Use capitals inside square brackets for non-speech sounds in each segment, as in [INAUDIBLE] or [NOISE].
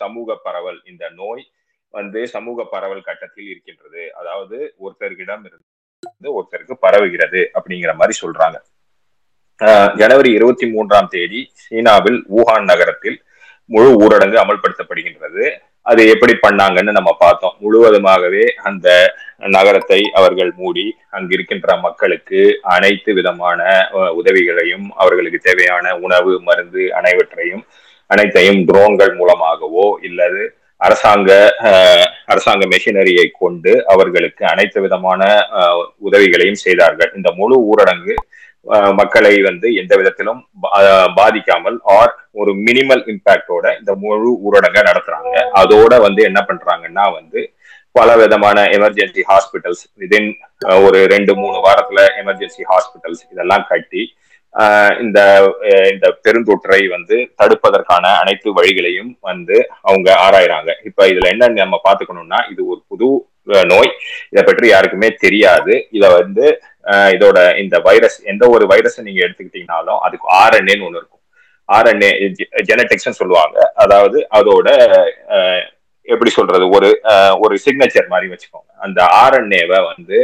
சமூக பரவல் இந்த நோய் வந்து சமூக பரவல் கட்டத்தில் இருக்கின்றது. அதாவது ஒருத்தருக்கிடம் இருந்து ஒருத்தருக்கு பரவுகிறது அப்படிங்கிற மாதிரி சொல்றாங்க. ஜனவரி இருபத்தி மூன்றாம் தேதி சீனாவில் ஊகான் நகரத்தில் முழு ஊரடங்கு அமல்படுத்தப்படுகின்றது. அது எப்படி பண்ணாங்கன்னு நம்ம பார்த்தோம். முழுவதுமாகவே அந்த நகரத்தை அவர்கள் மூடி அங்கிருக்கின்ற மக்களுக்கு அனைத்து விதமான உதவிகளையும் அவர்களுக்கு தேவையான உணவு மருந்து அனைவற்றையும் அனைத்தையும் ட்ரோன்கள் மூலமாகவோ இல்லது அரசாங்க அரசாங்க மெஷினரியை கொண்டு அவர்களுக்கு அனைத்து விதமான உதவிகளையும் செய்தார்கள். இந்த முழு ஊரடங்கு மக்களை வந்து எந்த விதத்திலும் பாதிக்காமல் ஆர் ஒரு மினிமல் இம்பாக்டோட இந்த முழு ஊரடங்க நடத்துறாங்க. அதோட வந்து என்ன பண்றாங்கன்னா வந்து பல விதமான எமர்ஜென்சி ஹாஸ்பிட்டல்ஸ் விதின் ஒரு ரெண்டு மூணு வாரத்துல எமர்ஜென்சி ஹாஸ்பிட்டல்ஸ் இதெல்லாம் கட்டி இந்த இந்த பெருந்தொற்றை வந்து தடுப்பதற்கான அனைத்து வழிகளையும் வந்து அவங்க ஆராயிறாங்க. இப்ப இதுல என்ன நம்ம பாத்துக்கணும்னா இது ஒரு புது நோய். இதை பற்றி யாருக்குமே தெரியாது. இதை வந்து இதோட இந்த வைரஸ் எந்த ஒரு வைரஸை நீங்க எடுத்துக்கிட்டீங்கனாலும் அதுக்கு ஆர்என்ஏன்னு ஒண்ணு இருக்கும். ஆர்என்ஏ ஜெனட்டிக்ஸ் சொல்லுவாங்க. அதாவது அதோட எப்படி சொல்றது ஒரு ஒரு சிக்னேச்சர் மாதிரி வச்சுக்கோங்க. அந்த ஆர்என்ஏவை வந்து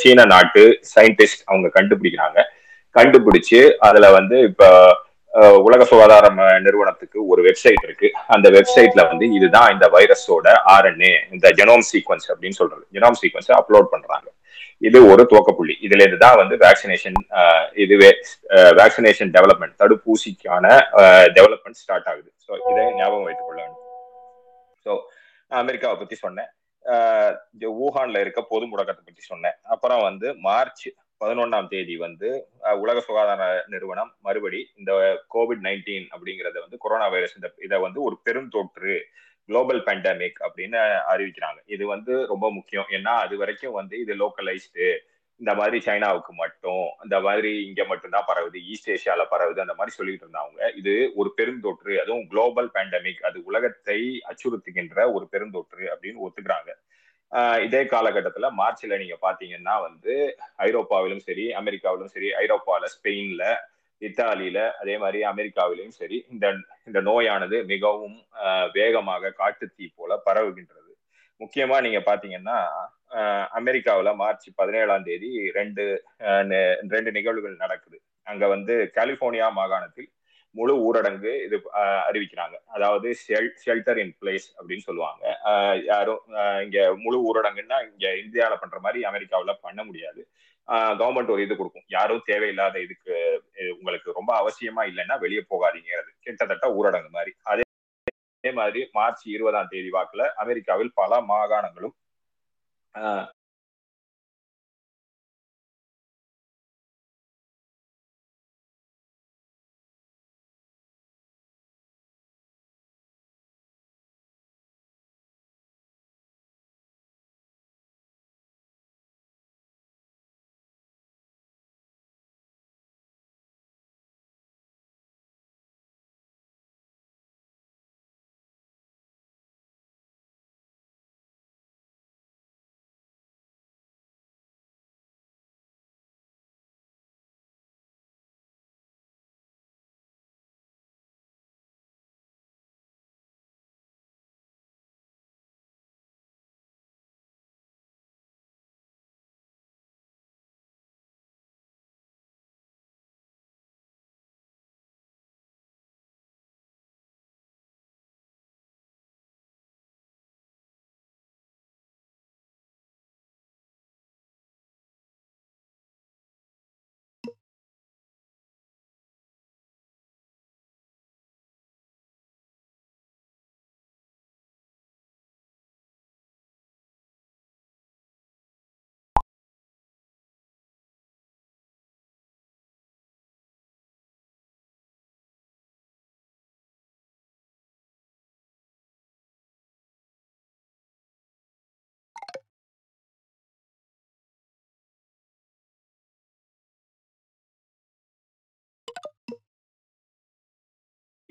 சீன நாட்டு சயின்டிஸ்ட் அவங்க கண்டுபிடிக்கிறாங்க. கண்டுபிடிச்சு அதுல வந்து இப்ப உலக சுகாதார நிறுவனத்துக்கு ஒரு வெப்சைட் இருக்கு. அந்த வெப்சைட்ல வந்து இதுதான் இந்த வைரஸோட ஆர்என்ஏ இந்த ஜெனோம் சீக்வன்ஸ் அப்படின்னு சொல்றது. ஜெனோம் சீக்வன்ஸ் அப்லோட் பண்றாங்க. இது ஒரு துவக்கப்புள்ளி. இதுல இருந்து தான் வந்து வேக்சினேஷன் இதுவே வேக்சினேஷன் டெவலப்மெண்ட் தடுப்பூசிக்கான டெவலப்மெண்ட் ஸ்டார்ட் ஆகுது. ஸோ இதை ஞாபகம் வைத்துக் கொள்ள வேண்டும். ஸோ அமெரிக்காவை பத்தி சொன்னேன். ஊஹான்ல இருக்க பொது முடக்கத்தை பத்தி சொன்னேன். அப்புறம் வந்து மார்ச் பதினொன்னாம் தேதி வந்து உலக சுகாதார நிறுவனம் மறுபடி இந்த கோவிட் நைன்டீன் அப்படிங்கறத வந்து கொரோனா வைரஸ் இந்த இதை வந்து ஒரு பெருந்தொற்று குளோபல் பேண்டமிக் அப்படின்னு அறிவிக்கிறாங்க. இது வந்து ரொம்ப முக்கியம். ஏன்னா அது வரைக்கும் வந்து இது லோக்கலைஸ்டு இந்த மாதிரி சைனாவுக்கு மட்டும் இந்த மாதிரி இங்க மட்டும்தான் பரவுது ஈஸ்ட் ஏஷியால பரவுது அந்த மாதிரி சொல்லிட்டு இருந்தாங்க இது ஒரு பெருந்தொற்று அதுவும் குளோபல் பேண்டமிக் அது உலகத்தை அச்சுறுத்துகின்ற ஒரு பெருந்தொற்று அப்படின்னு ஒத்துக்கிறாங்க. இதே காலகட்டத்துல மார்ச்ல நீங்க பாத்தீங்கன்னா வந்து ஐரோப்பாவிலும் சரி அமெரிக்காவிலும் சரி ஐரோப்பால ஸ்பெயின்ல இத்தாலியில அதே மாதிரி அமெரிக்காவிலையும் சரி இந்த இந்த நோயானது மிகவும் வேகமாக காட்டுத்தீ போல பரவுகின்றது. முக்கியமா நீங்க பாத்தீங்கன்னா அமெரிக்காவில மார்ச் பதினேழாம் தேதி ரெண்டு ரெண்டு நிகழ்வுகள் நடக்குது. அங்க வந்து கலிபோர்னியா மாகாணத்தில் முழு ஊரடங்கு இது அறிவிக்கிறாங்க. அதாவது ஷெல்டர் இன் பிளேஸ் அப்படின்னு சொல்லுவாங்க. யாரும் இங்க முழு ஊரடங்குன்னா இங்க இந்தியாவில் பண்ற மாதிரி அமெரிக்காவில் பண்ண முடியாது. கவர்மெண்ட் ஒரு இது கொடுக்கும். யாரும் தேவையில்லாத இதுக்கு உங்களுக்கு ரொம்ப அவசியமா இல்லைன்னா வெளியே போகாதீங்கிறது. கிட்டத்தட்ட ஊரடங்கு மாதிரி. அதே அதே மாதிரி மார்ச் இருபதாம் தேதி வாக்குல அமெரிக்காவில் பல மாகாணங்களும்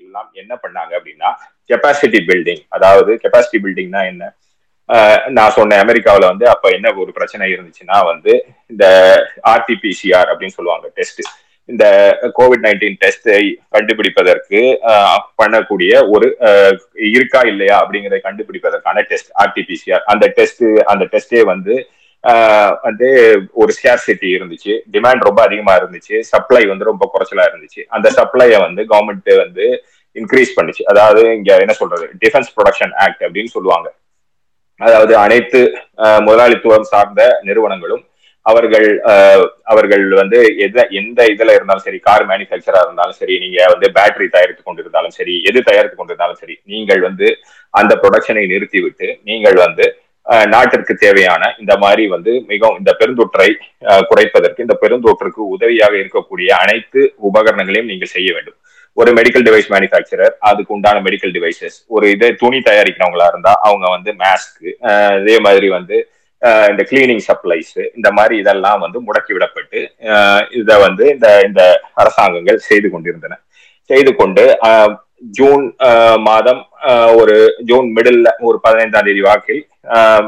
எல்லாம் என்ன பண்ணாங்க அப்படின்னா கெப்பாசிட்டி பில்டிங் அதாவது கெப்பாசிட்டி பில்டிங்னா என்ன? நான் சொன்னேன் அமெரிக்காவில் வந்து அப்ப என்ன ஒரு பிரச்சனை இருந்துச்சுன்னா வந்து இந்த ஆர்டிபிசிஆர் அப்படின்னு சொல்லுவாங்க டெஸ்ட் இந்த கோவிட் நைன்டீன் டெஸ்டை கண்டுபிடிப்பதற்கு பண்ணக்கூடிய ஒரு இருக்கா இல்லையா அப்படிங்கிறத கண்டுபிடிப்பதற்கான டெஸ்ட் ஆர்டிபிசிஆர் அந்த டெஸ்ட் அந்த டெஸ்டே வந்து வந்து ஒரு ஸ்கேர்சிட்டி இருந்துச்சு டிமாண்ட் ரொம்ப அதிகமா இருந்துச்சு சப்ளை வந்து ரொம்ப குறைச்சலா இருந்துச்சு. அந்த சப்ளையை வந்து கவர்மெண்ட் வந்து இன்க்ரீஸ் பண்ணுச்சு. அதாவது இங்க என்ன சொல்றது? டிஃபென்ஸ் ப்ரொடக்ஷன் ஆக்ட் அப்படின்னு சொல்லுவாங்க. அதாவது அனைத்து முதலாளித்துவம் சார்ந்த நிறுவனங்களும் அவர்கள் அவர்கள் வந்து எத எந்த இதுல இருந்தாலும் சரி கார் மேனுஃபேக்சரா இருந்தாலும் சரி நீங்க வந்து பேட்டரி தயாரித்து கொண்டிருந்தாலும் சரி எது தயாரித்து கொண்டிருந்தாலும் சரி நீங்கள் வந்து அந்த ப்ரொடக்ஷனை நிறுத்திவிட்டு நீங்கள் வந்து நாட்டிற்கு தேவையான இந்த மாதிரி வந்து மிகவும் இந்த பெருந்தொற்றை குறைப்பதற்கு இந்த பெருந்தொற்றுக்கு உதவியாக இருக்கக்கூடிய அனைத்து உபகரணங்களையும் நீங்கள் செய்ய வேண்டும். ஒரு மெடிக்கல் டிவைஸ் மேனுஃபேக்சரர் அதுக்கு உண்டான மெடிக்கல் டிவைசஸ் ஒரு இது துணி தயாரிக்கிறவங்களா இருந்தா அவங்க வந்து மாஸ்க் இதே மாதிரி வந்து இந்த கிளீனிங் சப்ளைஸ் இந்த மாதிரி இதெல்லாம் வந்து முடக்கி விடப்பட்டு இதை வந்து இந்த இந்த அரசாங்கங்கள் செய்து கொண்டிருந்தன. செய்து கொண்டு ஜூன் மாதம் ஒரு ஜூன் மிடில் ஒரு பதினைந்தாம் தேதி வாக்கில்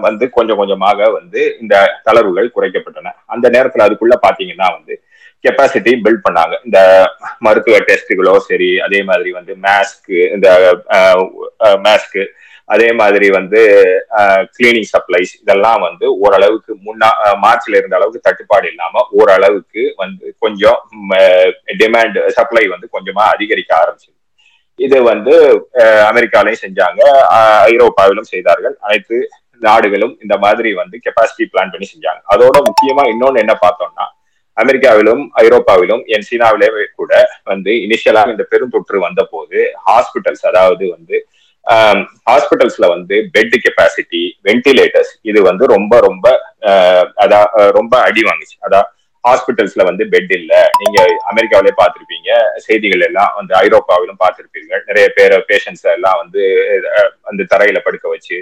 வந்து கொஞ்சம் கொஞ்சமாக வந்து இந்த தளர்வுகள் குறைக்கப்பட்டன. அந்த நேரத்தில் அதுக்குள்ள பாத்தீங்கன்னா வந்து கெப்பாசிட்டி பில்ட் பண்ணாங்க. இந்த மருத்துவ டெஸ்ட்டுகளோ சரி அதே மாதிரி வந்து மேஸ்க்கு இந்த மேஸ்க்கு அதே மாதிரி வந்து கிளீனிங் சப்ளைஸ் இதெல்லாம் வந்து ஓரளவுக்கு முன்னா மார்ச்ல இருந்த அளவுக்கு தட்டுப்பாடு இல்லாம ஓரளவுக்கு வந்து கொஞ்சம் டிமாண்ட் சப்ளை வந்து கொஞ்சமா அதிகரிக்க ஆரம்பிச்சது. இது வந்து அமெரிக்காலையும் செஞ்சாங்க ஐரோப்பாவிலும் செய்தார்கள். அனைத்து நாடுகளும் இந்த மாதிரி வந்து கெப்பாசிட்டி பிளான் பண்ணி செஞ்சாங்க. அதோட முக்கியமா இன்னொன்னு என்ன பார்த்தோம்னா அமெரிக்காவிலும் ஐரோப்பாவிலும் என் சீனாவிலே கூட வந்து இனிஷியலாக இந்த பெருந்தொற்று வந்த போது ஹாஸ்பிட்டல்ஸ் அதாவது வந்து ஹாஸ்பிட்டல்ஸ்ல வந்து பெட் கெப்பாசிட்டி வென்டிலேட்டர்ஸ் இது வந்து ரொம்ப ரொம்ப அதா ரொம்ப அடி வாங்குச்சு. அதான் ஹாஸ்பிட்டல்ஸ்ல வந்து பெட் இல்ல. நீங்க அமெரிக்காவிலே பார்த்திருப்பீங்க. செய்திகள் எல்லாம் வந்து ஐரோப்பாவிலும் பார்த்திருப்பீர்கள். நிறைய பேர் பேஷண்ட்ஸ் எல்லாம் வந்து அந்த தரையில படுக்க வச்சு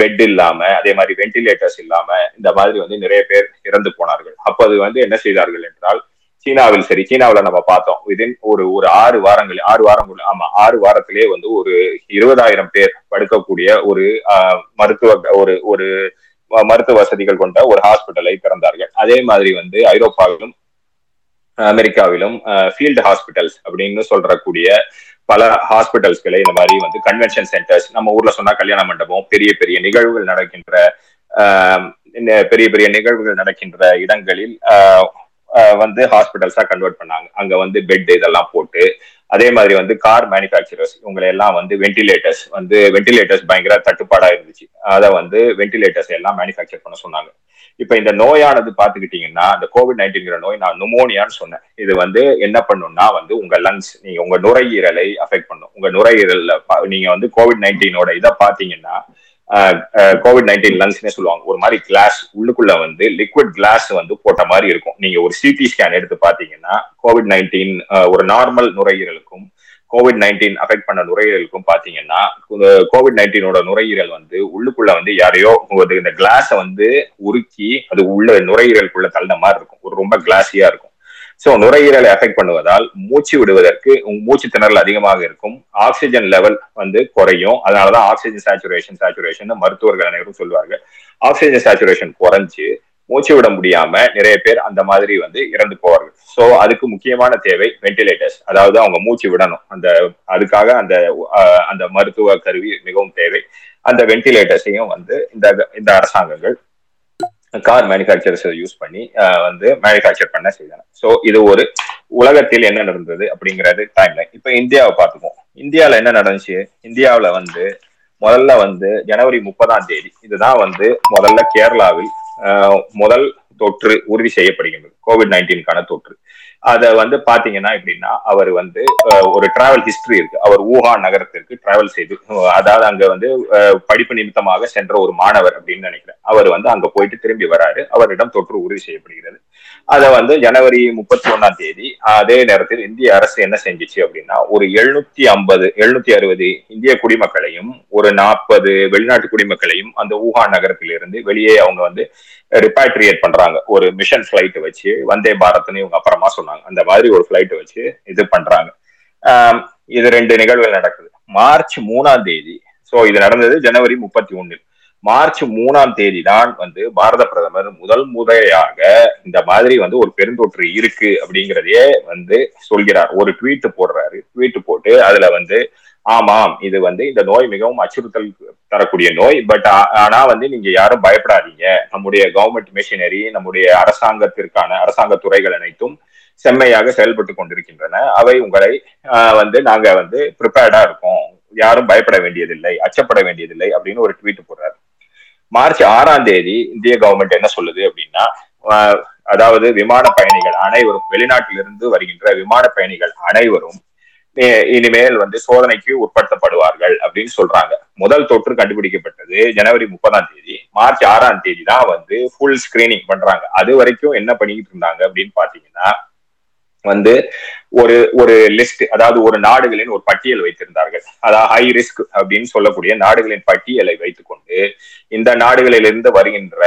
பெட் இல்லாம அதே மாதிரி வென்டிலேட்டர்ஸ் இல்லாம இந்த மாதிரி வந்து நிறைய பேர் இறந்து போனார்கள். அப்போ அது வந்து என்ன செய்தார்கள் என்றால் சீனாவில் சரி சீனாவில் நம்ம பார்த்தோம் விதின் ஒரு ஒரு ஆறு வாரங்கள் ஆறு வாரங்கள் ஆமா ஆறு வாரத்திலே வந்து ஒரு இருபதாயிரம் பேர் படுக்கக்கூடிய ஒரு மருத்துவ ஒரு ஒரு மருத்துவ வசதிகள் கொண்ட ஒரு ஹாஸ்பிட்டலை திறந்தார்கள். அதே மாதிரி வந்து ஐரோப்பாவிலும் அமெரிக்காவிலும் ஃபீல்டு ஹாஸ்பிட்டல்ஸ் அப்படின்னு சொல்றக்கூடிய பல ஹாஸ்பிட்டல்ஸ்களை இந்த மாதிரி வந்து கன்வென்ஷன் சென்டர்ஸ் நம்ம ஊர்ல சொன்னா கல்யாண மண்டபம் பெரிய பெரிய நிகழ்வுகள் நடக்கின்ற பெரிய பெரிய நிகழ்வுகள் நடக்கின்ற இடங்களில் வந்து ஹாஸ்பிட்டல்ஸா கன்வெர்ட் பண்ணாங்க. அங்க வந்து பெட் இதெல்லாம் போட்டு அதே மாதிரி வந்து கார் மேனுஃபேக்சரர்ஸ் இவங்களை எல்லாம் வந்து வென்டிலேட்டர்ஸ் வந்து வென்டிலேட்டர்ஸ் பயங்கர தட்டுப்பாடா இருந்துச்சு. அதை வந்து வென்டிலேட்டர்ஸ் எல்லாம் மேனுஃபேக்சர் பண்ண சொன்னாங்க. இப்ப இந்த நோயானது பாத்துக்கிட்டீங்கன்னா இந்த கோவிட் நைன்டீன்கிற நோய் நான் நுமோனியான்னு சொன்னேன். இது வந்து என்ன பண்ணும்னா வந்து உங்க லங்ஸ் நீங்க உங்க நுரையீரலை அஃபெக்ட் பண்ணும். உங்க நுரையீரல்ல நீங்க வந்து கோவிட் நைன்டீனோட இதை பாத்தீங்கன்னா கோவிட் நைன்டீன் லங்ஸ்னே சொல்லுவாங்க. ஒரு மாதிரி கிளாஸ் உள்ளுக்குள்ள வந்து லிக்விட் கிளாஸ் வந்து போட்ட மாதிரி இருக்கும். நீங்க ஒரு சிடி ஸ்கேன் எடுத்து பாத்தீங்கன்னா கோவிட் நைன்டீன் ஒரு நார்மல் நுரையீரலுக்கும் கோவிட் நைன்டீன் அஃபெக்ட் பண்ண நுரையீரலுக்கும் பாத்தீங்கன்னா கோவிட் நைன்டீனோட நுரையீரல் வந்து உள்ளுக்குள்ள வந்து யாரையோ இந்த கிளாஸை வந்து உருக்கி அது உள்ள நுரையீரலுக்குள்ள தள்ள மாதிரி இருக்கும். ஒரு ரொம்ப கிளாஸியா இருக்கும். ஸோ நுரையீரலை அஃபெக்ட் பண்ணுவதால் மூச்சு விடுவதற்கு மூச்சு திணறல் அதிகமாக இருக்கும். ஆக்சிஜன் லெவல் வந்து குறையும். அதனாலதான் ஆக்சிஜன் சேச்சுரேஷன் சேச்சுரேஷன் மருத்துவர்கள் அனைவரும் சொல்லுவாங்க ஆக்சிஜன் சேச்சுரேஷன் குறைஞ்சு மூச்சு விட முடியாம நிறைய பேர் அந்த மாதிரி வந்து இறந்து போவார்கள். ஸோ அதுக்கு முக்கியமான தேவை வென்டிலேட்டர்ஸ் அதாவது அவங்க மூச்சு விடணும். அந்த அதுக்காக அந்த அந்த மருத்துவ கருவி மிகவும் தேவை. அந்த வென்டிலேட்டர்ஸையும் வந்து இந்த இந்த அரசாங்கங்கள் கார் மேனுஃபேக்சரர்ஸ் யூஸ் பண்ணி வந்து மேனுஃபேக்சர் பண்ண செய்தன. ஸோ இது ஒரு உலகத்தில் என்ன நடந்தது அப்படிங்கிறது டைம்லைன் இப்போ இந்தியாவை பார்த்துக்குவோம். இந்தியாவில் என்ன நடந்துச்சு? இந்தியாவில் வந்து முதல்ல வந்து ஜனவரி முப்பதாம் தேதி இதுதான் வந்து முதல்ல கேரளாவில் முதல் தொற்று உறுதி செய்யப்படுகின்றது. கோவிட் நைன்டீனுக்கான தொற்று. அதை வந்து பாத்தீங்கன்னா எப்படின்னா அவர் வந்து ஒரு டிராவல் ஹிஸ்டரி இருக்கு. அவர் ஊகான் நகரத்திற்கு டிராவல் செய்து அதாவது அங்க வந்து படிப்பு நிமித்தமாக சென்ற ஒரு மாணவர் அப்படின்னு நினைக்கிறேன். அவர் வந்து அங்க போயிட்டு திரும்பி வராரு. அவரிடம் தொற்று உறுதி செய்யப்படுகிறது. அதை வந்து ஜனவரி முப்பத்தி ஒன்னாம் தேதி அதே நேரத்தில் இந்திய அரசு என்ன செஞ்சிச்சு அப்படின்னா ஒரு எழுநூத்தி ஐம்பது எழுநூத்தி அறுபது இந்திய குடிமக்களையும் ஒரு நாற்பது வெளிநாட்டு குடிமக்களையும் அந்த ஊகான் நகரத்திலிருந்து வெளியே அவங்க வந்து ரிப்பாட்ரியேட் பண்றாங்க. ஒரு மிஷன் ஃபிளைட் வச்சு வந்தே பாரத்னு இவங்க அப்புறமா சொன்னாங்க. அந்த மாதிரி ஒரு ஃபிளைட் வச்சு இது பண்றாங்க. இது ரெண்டு நிகழ்வுகள் நடக்குது. மார்ச் மூணாம் தேதி ஸோ இது நடந்தது ஜனவரி முப்பத்தி ஒன்னில் மார்ச் மூணாம் தேதி தான் வந்து பாரத பிரதமர் முதல் முறையாக இந்த மாதிரி வந்து ஒரு பெருந்தொற்று இருக்கு அப்படிங்கிறதையே வந்து சொல்கிறார். ஒரு ட்வீட் போடுறாரு. ட்வீட் போட்டு அதுல வந்து ஆமாம் இது வந்து இந்த நோய் மிகவும் அச்சுறுத்தல் தரக்கூடிய நோய். பட் ஆனா வந்து நீங்க யாரும் பயப்படாதீங்க. நம்முடைய கவர்மெண்ட் மிஷினரி நம்முடைய அரசாங்கத்திற்கான அரசாங்க துறைகள் அனைத்தும் செம்மையாக செயல்பட்டு கொண்டிருக்கின்றன. அவை உங்களை வந்து நாங்க வந்து ப்ரிப்பேர்டா இருக்கோம். யாரும் பயப்பட வேண்டியதில்லை அச்சப்பட வேண்டியதில்லை அப்படின்னு ஒரு ட்வீட் போடுறாரு. மார்ச் ஆறாம் தேதி இந்திய கவர்மெண்ட் என்ன சொல்லுது அப்படின்னா அதாவது விமான பயணிகள் அனைவரும் வெளிநாட்டிலிருந்து வருகின்ற விமான பயணிகள் அனைவரும் இனிமேல் வந்து சோதனைக்கு உட்படுத்தப்படுவார்கள் அப்படின்னு சொல்றாங்க. முதல் தொற்று கண்டுபிடிக்கப்பட்டது ஜனவரி முப்பதாம் தேதி. மார்ச் ஆறாம் தேதி தான் வந்து ஃபுல் ஸ்கிரீனிங் பண்றாங்க. அது வரைக்கும் என்ன பண்ணிட்டு இருந்தாங்க அப்படின்னு பாத்தீங்கன்னா வந்து ஒரு ஒரு லிஸ்ட் அதாவது ஒரு நாடுகளின் ஒரு பட்டியல் வைத்திருந்தார்கள். அதாவது ஹை ரிஸ்க் அப்படின்னு சொல்லக்கூடிய நாடுகளின் பட்டியலை வைத்துக்கொண்டு இந்த நாடுகளிலிருந்து வருகின்ற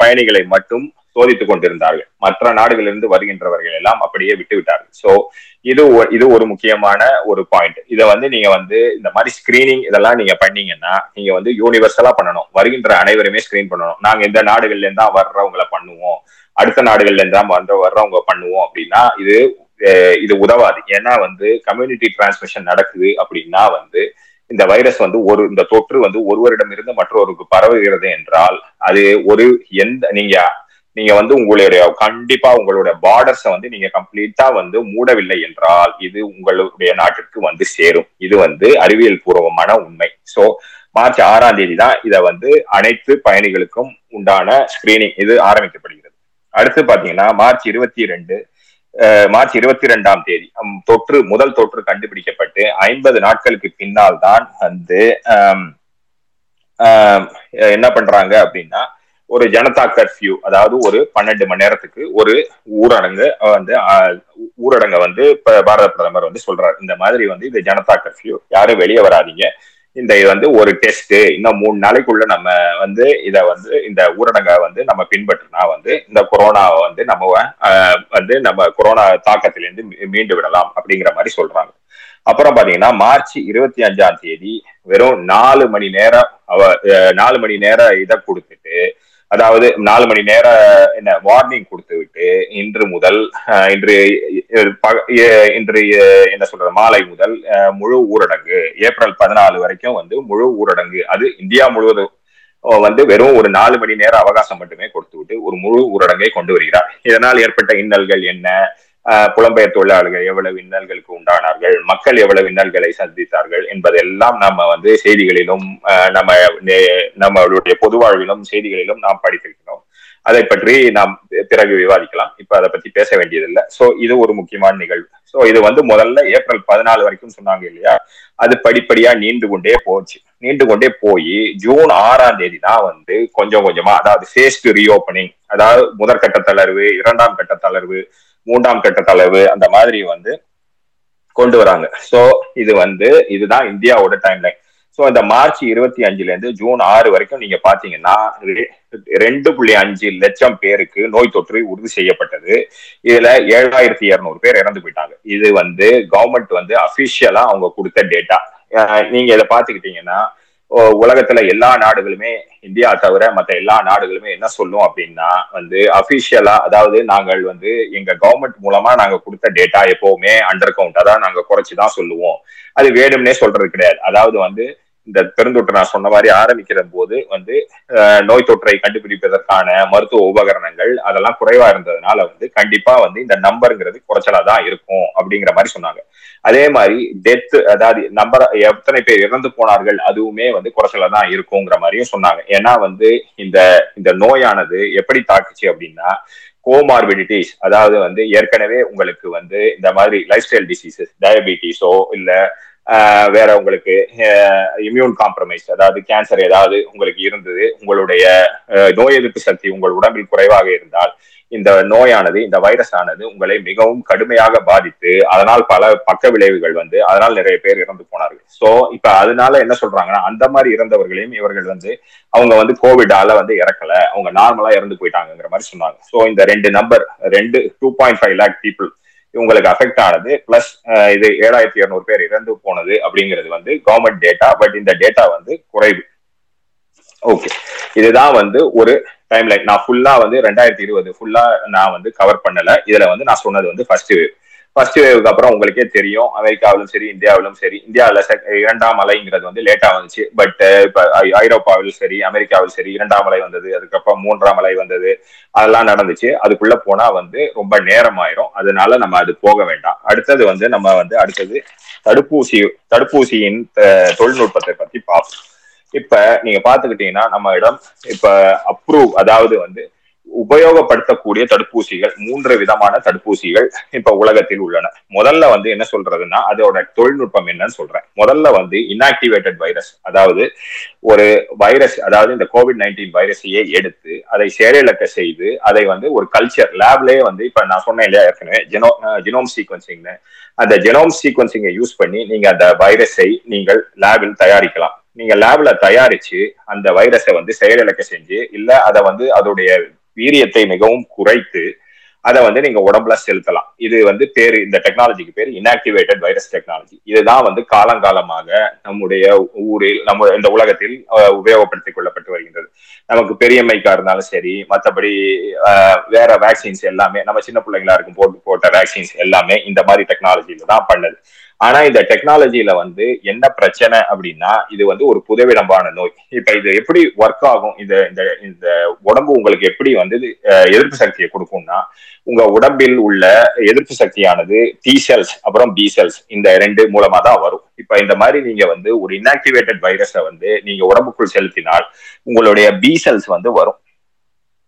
பயணிகளை மட்டும் சோதித்துக் கொண்டிருந்தார்கள். மற்ற நாடுகளிலிருந்து வருகின்றவர்கள் எல்லாம் அப்படியே விட்டு விட்டார்கள் சோ இது இது ஒரு முக்கியமான ஒரு பாயிண்ட் இதை வந்து நீங்க வந்து இந்த மாதிரி ஸ்கிரீனிங் இதெல்லாம் நீங்க பண்ணீங்கன்னா நீங்க வந்து யூனிவர்சலா பண்ணணும். வருகின்ற அனைவருமே ஸ்கிரீன் பண்ணணும். நாங்க இந்த நாடுகள்ல இருந்தா வர்றவங்களை பண்ணுவோம். அடுத்த நாடுகள்ல இருந்தா வந்து வர்றவங்க பண்ணுவோம் அப்படின்னா இது இது உதவாது. ஏன்னா வந்து கம்யூனிட்டி டிரான்ஸ்மிஷன் நடக்குது அப்படின்னா வந்து இந்த வைரஸ் வந்து ஒரு இந்த தொற்று வந்து ஒருவரிடமிருந்து மற்றொருக்கு பரவுகிறது என்றால் அது ஒரு எந்த நீங்க நீங்க வந்து உங்களுடைய கண்டிப்பா உங்களுடைய பார்டர்ஸை வந்து நீங்க கம்ப்ளீட்டா வந்து மூடவில்லை என்றால் இது உங்களுடைய நாட்டிற்கு வந்து சேரும். இது வந்து அறிவியல் பூர்வமான உண்மை. சோ மார்ச் ஆறாம் தேதி தான் இதை வந்து அனைத்து பயணிகளுக்கும் உண்டான ஸ்கிரீனிங் இது ஆரம்பிக்கப்படுகிறது. அடுத்து பாத்தீங்கன்னா மார்ச் இருபத்தி ரெண்டு மார்ச் இருபத்தி ரெண்டாம் தேதி தொற்று முதல் தொற்று கண்டுபிடிக்கப்பட்டு ஐம்பது நாட்களுக்கு பின்னால் தான் வந்து என்ன பண்றாங்க அப்படின்னா ஒரு ஜனதா கர்ஃபியூ அதாவது ஒரு பன்னெண்டு மணி நேரத்துக்கு ஒரு ஊரடங்கு வந்து ஊரடங்க வந்து பாரத பிரதமர் வந்து சொல்றாரு. இந்த மாதிரி வந்து இது ஜனதா கர்ஃபியூ. யாரும் வெளியே வராதிங்க. இந்த இது வந்து ஒரு டெஸ்ட் இன்னும் மூணு நாளைக்குள்ள நம்ம வந்து இத வந்து இந்த ஊரடங்கை வந்து நம்ம பின்பற்றினா வந்து இந்த கொரோனாவை வந்து நம்ம வந்து நம்ம கொரோனா தாக்கத்திலிருந்து மீண்டு விடலாம் அப்படிங்கிற மாதிரி சொல்றாங்க. அப்புறம் பாத்தீங்கன்னா மார்ச் இருபத்தி அஞ்சாம் தேதி வெறும் நாலு மணி நேரம் அவ நாலு மணி நேரம் இதை கொடுத்துட்டு அதாவது நாலு மணி நேர என்ன வார்னிங் கொடுத்து விட்டு இன்று முதல் இன்று இன்று என்ன சொல்ற மாலை முதல் முழு ஊரடங்கு. ஏப்ரல் பதினாலு வரைக்கும் வந்து முழு ஊரடங்கு. அது இந்தியா முழுவதும் வந்து வெறும் ஒரு நாலு மணி நேரம் அவகாசம் மட்டுமே கொடுத்து விட்டு ஒரு முழு ஊரடங்கை கொண்டு வருகிறார். இதனால் ஏற்பட்ட இன்னல்கள் என்ன? புலம்பெயர் தொழிலாளர்கள் எவ்வளவு இன்னல்களுக்கு உண்டானார்கள் மக்கள் எவ்வளவு இன்னல்களை சந்தித்தார்கள் என்பதெல்லாம் நம்ம வந்து செய்திகளிலும் நம்ம நம்மளுடைய பொது வாழ்விலும் செய்திகளிலும் நாம் படித்திருக்கிறோம். அதை பற்றி நாம் பிறகு விவாதிக்கலாம். இப்ப அதை பத்தி பேச வேண்டியதில்லை. சோ இது ஒரு முக்கியமான நிகழ்வு. சோ இது வந்து முதல்ல ஏப்ரல் பதினாலு வரைக்கும் சொன்னாங்க இல்லையா? அது படிப்படியா நீண்டு கொண்டே போச்சு. நீண்டு கொண்டே போய் ஜூன் ஆறாம் தேதி தான் வந்து கொஞ்சம் கொஞ்சமா அதாவது ஃபேஸ்ட் ரீஓப்பனிங் அதாவது முதற்கட்ட தளர்வு இரண்டாம் கட்ட தளர்வு மூன்றாம் கட்ட தளவு அந்த மாதிரி வந்து கொண்டு வராங்க. சோ இது வந்து இதுதான் இந்தியாவோட டைம் லைன் சோ இந்த மார்ச் இருபத்தி அஞ்சுல இருந்து ஜூன் ஆறு வரைக்கும் நீங்க பாத்தீங்கன்னா ரெண்டு புள்ளி அஞ்சு லட்சம் பேருக்கு நோய் தொற்று உறுதி செய்யப்பட்டது. இதுல ஏழாயிரத்தி இருநூறு பேர் இறந்து போயிட்டாங்க. இது வந்து கவர்மெண்ட் வந்து அபிஷியலா அவங்க கொடுத்த டேட்டா நீங்க இதை பாத்துக்கிட்டீங்கன்னா உலகத்துல எல்லா நாடுகளுமே இந்தியா தவிர மற்ற எல்லா நாடுகளுமே என்ன சொல்லும் அப்படின்னா வந்து அபிஷியலா அதாவது நாங்கள் வந்து எங்க கவர்மெண்ட் மூலமா நாங்க கொடுத்த டேட்டா எப்பவுமே அண்டர் கவுண்ட் அதான் நாங்க குறைச்சுதான் சொல்லுவோம். அது வேணும்னே சொல்றது கிடையாது. அதாவது வந்து இந்த பெருந்தொற்று நான் சொன்ன மாதிரி ஆரம்பிக்கிற போது வந்து நோய் தொற்றை கண்டுபிடிப்பதற்கான மருத்துவ உபகரணங்கள் அதெல்லாம் குறைவா இருந்ததுனால வந்து கண்டிப்பா வந்து இந்த நம்பருங்கிறது குறைச்சலா தான் இருக்கும் அப்படிங்கிற மாதிரி சொன்னாங்க. அதே மாதிரி டெத் அதாவது நம்பர் எத்தனை பேர் இறந்து போனார்கள் அதுவுமே வந்து குறைச்சலா தான் இருக்குங்கிற மாதிரியும் சொன்னாங்க. ஏன்னா வந்து இந்த இந்த நோயானது எப்படி தாக்குச்சு அப்படின்னா கோமார்பிடிட்டிஸ் அதாவது வந்து ஏற்கனவே உங்களுக்கு வந்து இந்த மாதிரி லைஃப் ஸ்டைல் டிசீசஸ் டயபிட்டிஸோ இல்லை வேற உங்களுக்கு இம்யூன் காம்ப்ரமைஸ் அதாவது கேன்சர் ஏதாவது உங்களுக்கு இருந்தது உங்களுடைய நோய் எதிர்ப்பு சக்தி உங்கள் உடம்பில் குறைவாக இருந்தால் இந்த நோயானது இந்த வைரஸ் ஆனது உங்களை மிகவும் கடுமையாக பாதித்து அதனால் பல பக்க விளைவுகள் வந்து அதனால் நிறைய பேர் இறந்து போனார்கள். சோ இப்ப அதனால என்ன சொல்றாங்கன்னா அந்த மாதிரி இறந்தவர்களையும் இவர்கள் வந்து அவங்க வந்து கோவிடால வந்து இறக்கல அவங்க நார்மலா இறந்து போயிட்டாங்கிற மாதிரி சொன்னாங்க. சோ இந்த ரெண்டு நம்பர் ரெண்டு two point five lakh people இவங்களுக்கு அஃபெக்ட் ஆனது. பிளஸ் இது ஏழாயிரத்தி இருநூறு பேர் இறந்து போனது அப்படிங்கிறது வந்து கவர்மெண்ட் டேட்டா பட் இந்த டேட்டா வந்து குறைவு. ஓகே இதுதான் வந்து ஒரு டைம் லைன் நான் ஃபுல்லா வந்து ரெண்டாயிரத்தி இருபது ஃபுல்லா நான் வந்து கவர் பண்ணல. இதுல வந்து நான் சொன்னது வந்து ஃபர்ஸ்ட் வேவ் ஃபர்ஸ்ட் வேவுக்கு அப்புறம் உங்களுக்கே தெரியும். அமெரிக்காவிலும் சரி இந்தியாவிலும் சரி. இந்தியாவில் இரண்டாம் அலைங்கிறது வந்து லேட்டா வந்துச்சு. பட் இப்போ ஐரோப்பாவிலும் சரி அமெரிக்காவிலும் சரி இரண்டாம் அலை வந்தது. அதுக்கப்புறம் மூன்றாம் அலை வந்தது. அதெல்லாம் நடந்துச்சு. அதுக்குள்ள போனா வந்து ரொம்ப நேரம் ஆயிரும் அதனால நம்ம அது போக வேண்டாம். அடுத்தது வந்து நம்ம வந்து அடுத்தது தடுப்பூசி தடுப்பூசியின் தொழில்நுட்பத்தை பத்தி பார்ப்போம். இப்ப நீங்க பாத்துக்கிட்டீங்கன்னா நம்ம இடம் இப்ப அப்ரூவ் அதாவது வந்து உபயோகப்படுத்தக்கூடிய தடுப்பூசிகள் மூன்று விதமான தடுப்பூசிகள் இப்ப உலகத்தில் உள்ளன. முதல்ல வந்து என்ன சொல்றதுன்னா அதோட தொழில்நுட்பம் என்னன்னு சொல்றேன். முதல்ல வந்து இன்ஆக்டிவேட்டட் வைரஸ் அதாவது ஒரு வைரஸ் அதாவது இந்த கோவிட் நைன்டீன் வைரஸையே எடுத்து அதை செயலிழக்க செய்து அதை வந்து ஒரு கல்ச்சர் லேப்லயே வந்து இப்ப நான் சொன்னேன் இல்லையா ஏற்கனவே ஜெனோ ஜெனோம் சீக்வன்சிங்னு அந்த ஜெனோம் சீக்வன்சிங்கை யூஸ் பண்ணி நீங்க அந்த வைரஸை நீங்கள் லேபில் தயாரிக்கலாம். நீங்க லேப்ல தயாரிச்சு அந்த வைரஸை வந்து செயலிழக்க செஞ்சு இல்ல அதை வந்து அதோடைய வீரியத்தை மிகவும் குறைத்து அதை வந்து நீங்க உடம்புல செலுத்தலாம். இது வந்து பேரு இந்த டெக்னாலஜிக்கு பேர் இன்ஆக்டிவேட்டட் வைரஸ் டெக்னாலஜி இதுதான் வந்து காலங்காலமாக நம்முடைய ஊரில் நம்ம இந்த உலகத்தில் உபயோகப்படுத்திக் கொள்ளப்பட்டு வருகின்றது. நமக்கு பெரியம்மைக்கா இருந்தாலும் சரி மற்றபடி வேற வேக்சின்ஸ் எல்லாமே நம்ம சின்ன பிள்ளைங்களா இருக்கும் போட்டு போட்ட வேக்சின்ஸ் எல்லாமே இந்த மாதிரி டெக்னாலஜியில தான் பண்ணது. ஆனா இந்த டெக்னாலஜியில வந்து என்ன பிரச்சனை அப்படின்னா இது வந்து ஒரு புதவிடம்பான நோய். இப்ப இது எப்படி ஒர்க் ஆகும்? இந்த இந்த இந்த உடம்பு உங்களுக்கு எப்படி வந்து எதிர்ப்பு சக்தியை கொடுக்கும்னா உங்க உடம்பில் உள்ள எதிர்ப்பு சக்தியானது டி செல்ஸ் அப்புறம் பி செல்ஸ் இந்த ரெண்டு மூலமா தான் வரும். இப்ப இந்த மாதிரி நீங்க வந்து ஒரு இன்ஆக்டிவேட்டட் வைரஸை வந்து நீங்க உடம்புக்குள் செலுத்தினால் உங்களுடைய பி செல்ஸ் வந்து வரும்.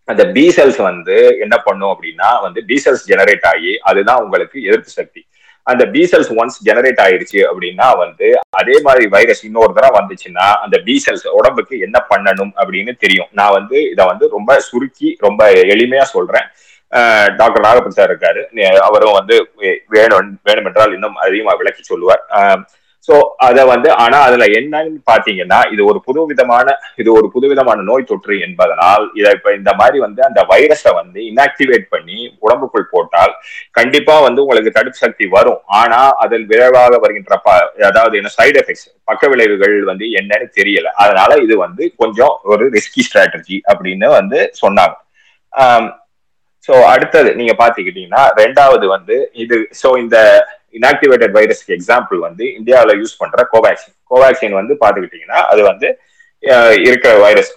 அந்த பி செல்ஸ் வந்து என்ன பண்ணும் அப்படின்னா வந்து பி செல்ஸ் ஜெனரேட் ஆகி அதுதான் உங்களுக்கு எதிர்ப்பு சக்தி. அந்த பீசல்ஸ் ஒன்ஸ் ஜெனரேட் ஆயிடுச்சு அப்படின்னா வந்து அதே மாதிரி வைரஸ் இன்னொரு தடவை வந்துச்சுன்னா அந்த பீசல்ஸ் உடம்புக்கு என்ன பண்ணணும் அப்படின்னு தெரியும். நான் வந்து இதை வந்து ரொம்ப சுருக்கி ரொம்ப எளிமையா சொல்றேன். டாக்டர் நாகப்பன் சார் இருக்காரு. அவரும் வந்து வேணும் வேணும் என்றால் இன்னும் அதிகமா விளக்கி சொல்லுவார். சோ அத வந்து ஆனா அதுல என்னன்னு பாத்தீங்கன்னா இது ஒரு புதுவிதமான இது ஒரு புதுவிதமான நோய் தொற்று என்பதனால் இதை இப்ப இந்த மாதிரி வந்து அந்த வைரஸை வந்து இன்ஆக்டிவேட் பண்ணி உடம்புக்குள் போட்டால் கண்டிப்பா வந்து உங்களுக்கு தடுப்பு சக்தி வரும். ஆனா அதில் விரைவாக வருகின்ற அதாவது என்ன சைடு எஃபெக்ட்ஸ் பக்க விளைவுகள் வந்து என்னன்னு தெரியல. அதனால இது வந்து கொஞ்சம் ஒரு ரிஸ்கி ஸ்ட்ராட்டஜி அப்படின்னு வந்து சொன்னாங்க. ஸோ அடுத்தது நீங்க பாத்துக்கிட்டீங்கன்னா ரெண்டாவது வந்து இது ஸோ இந்த இன்ஆக்டிவேட்டட் வைரஸ்க்கு எக்ஸாம்பிள் வந்து இந்தியாவில் யூஸ் பண்ற கோவேக்சின் கோவேக்சின் வந்து பாத்துக்கிட்டீங்கன்னா அது வந்து இருக்கிற வைரஸ்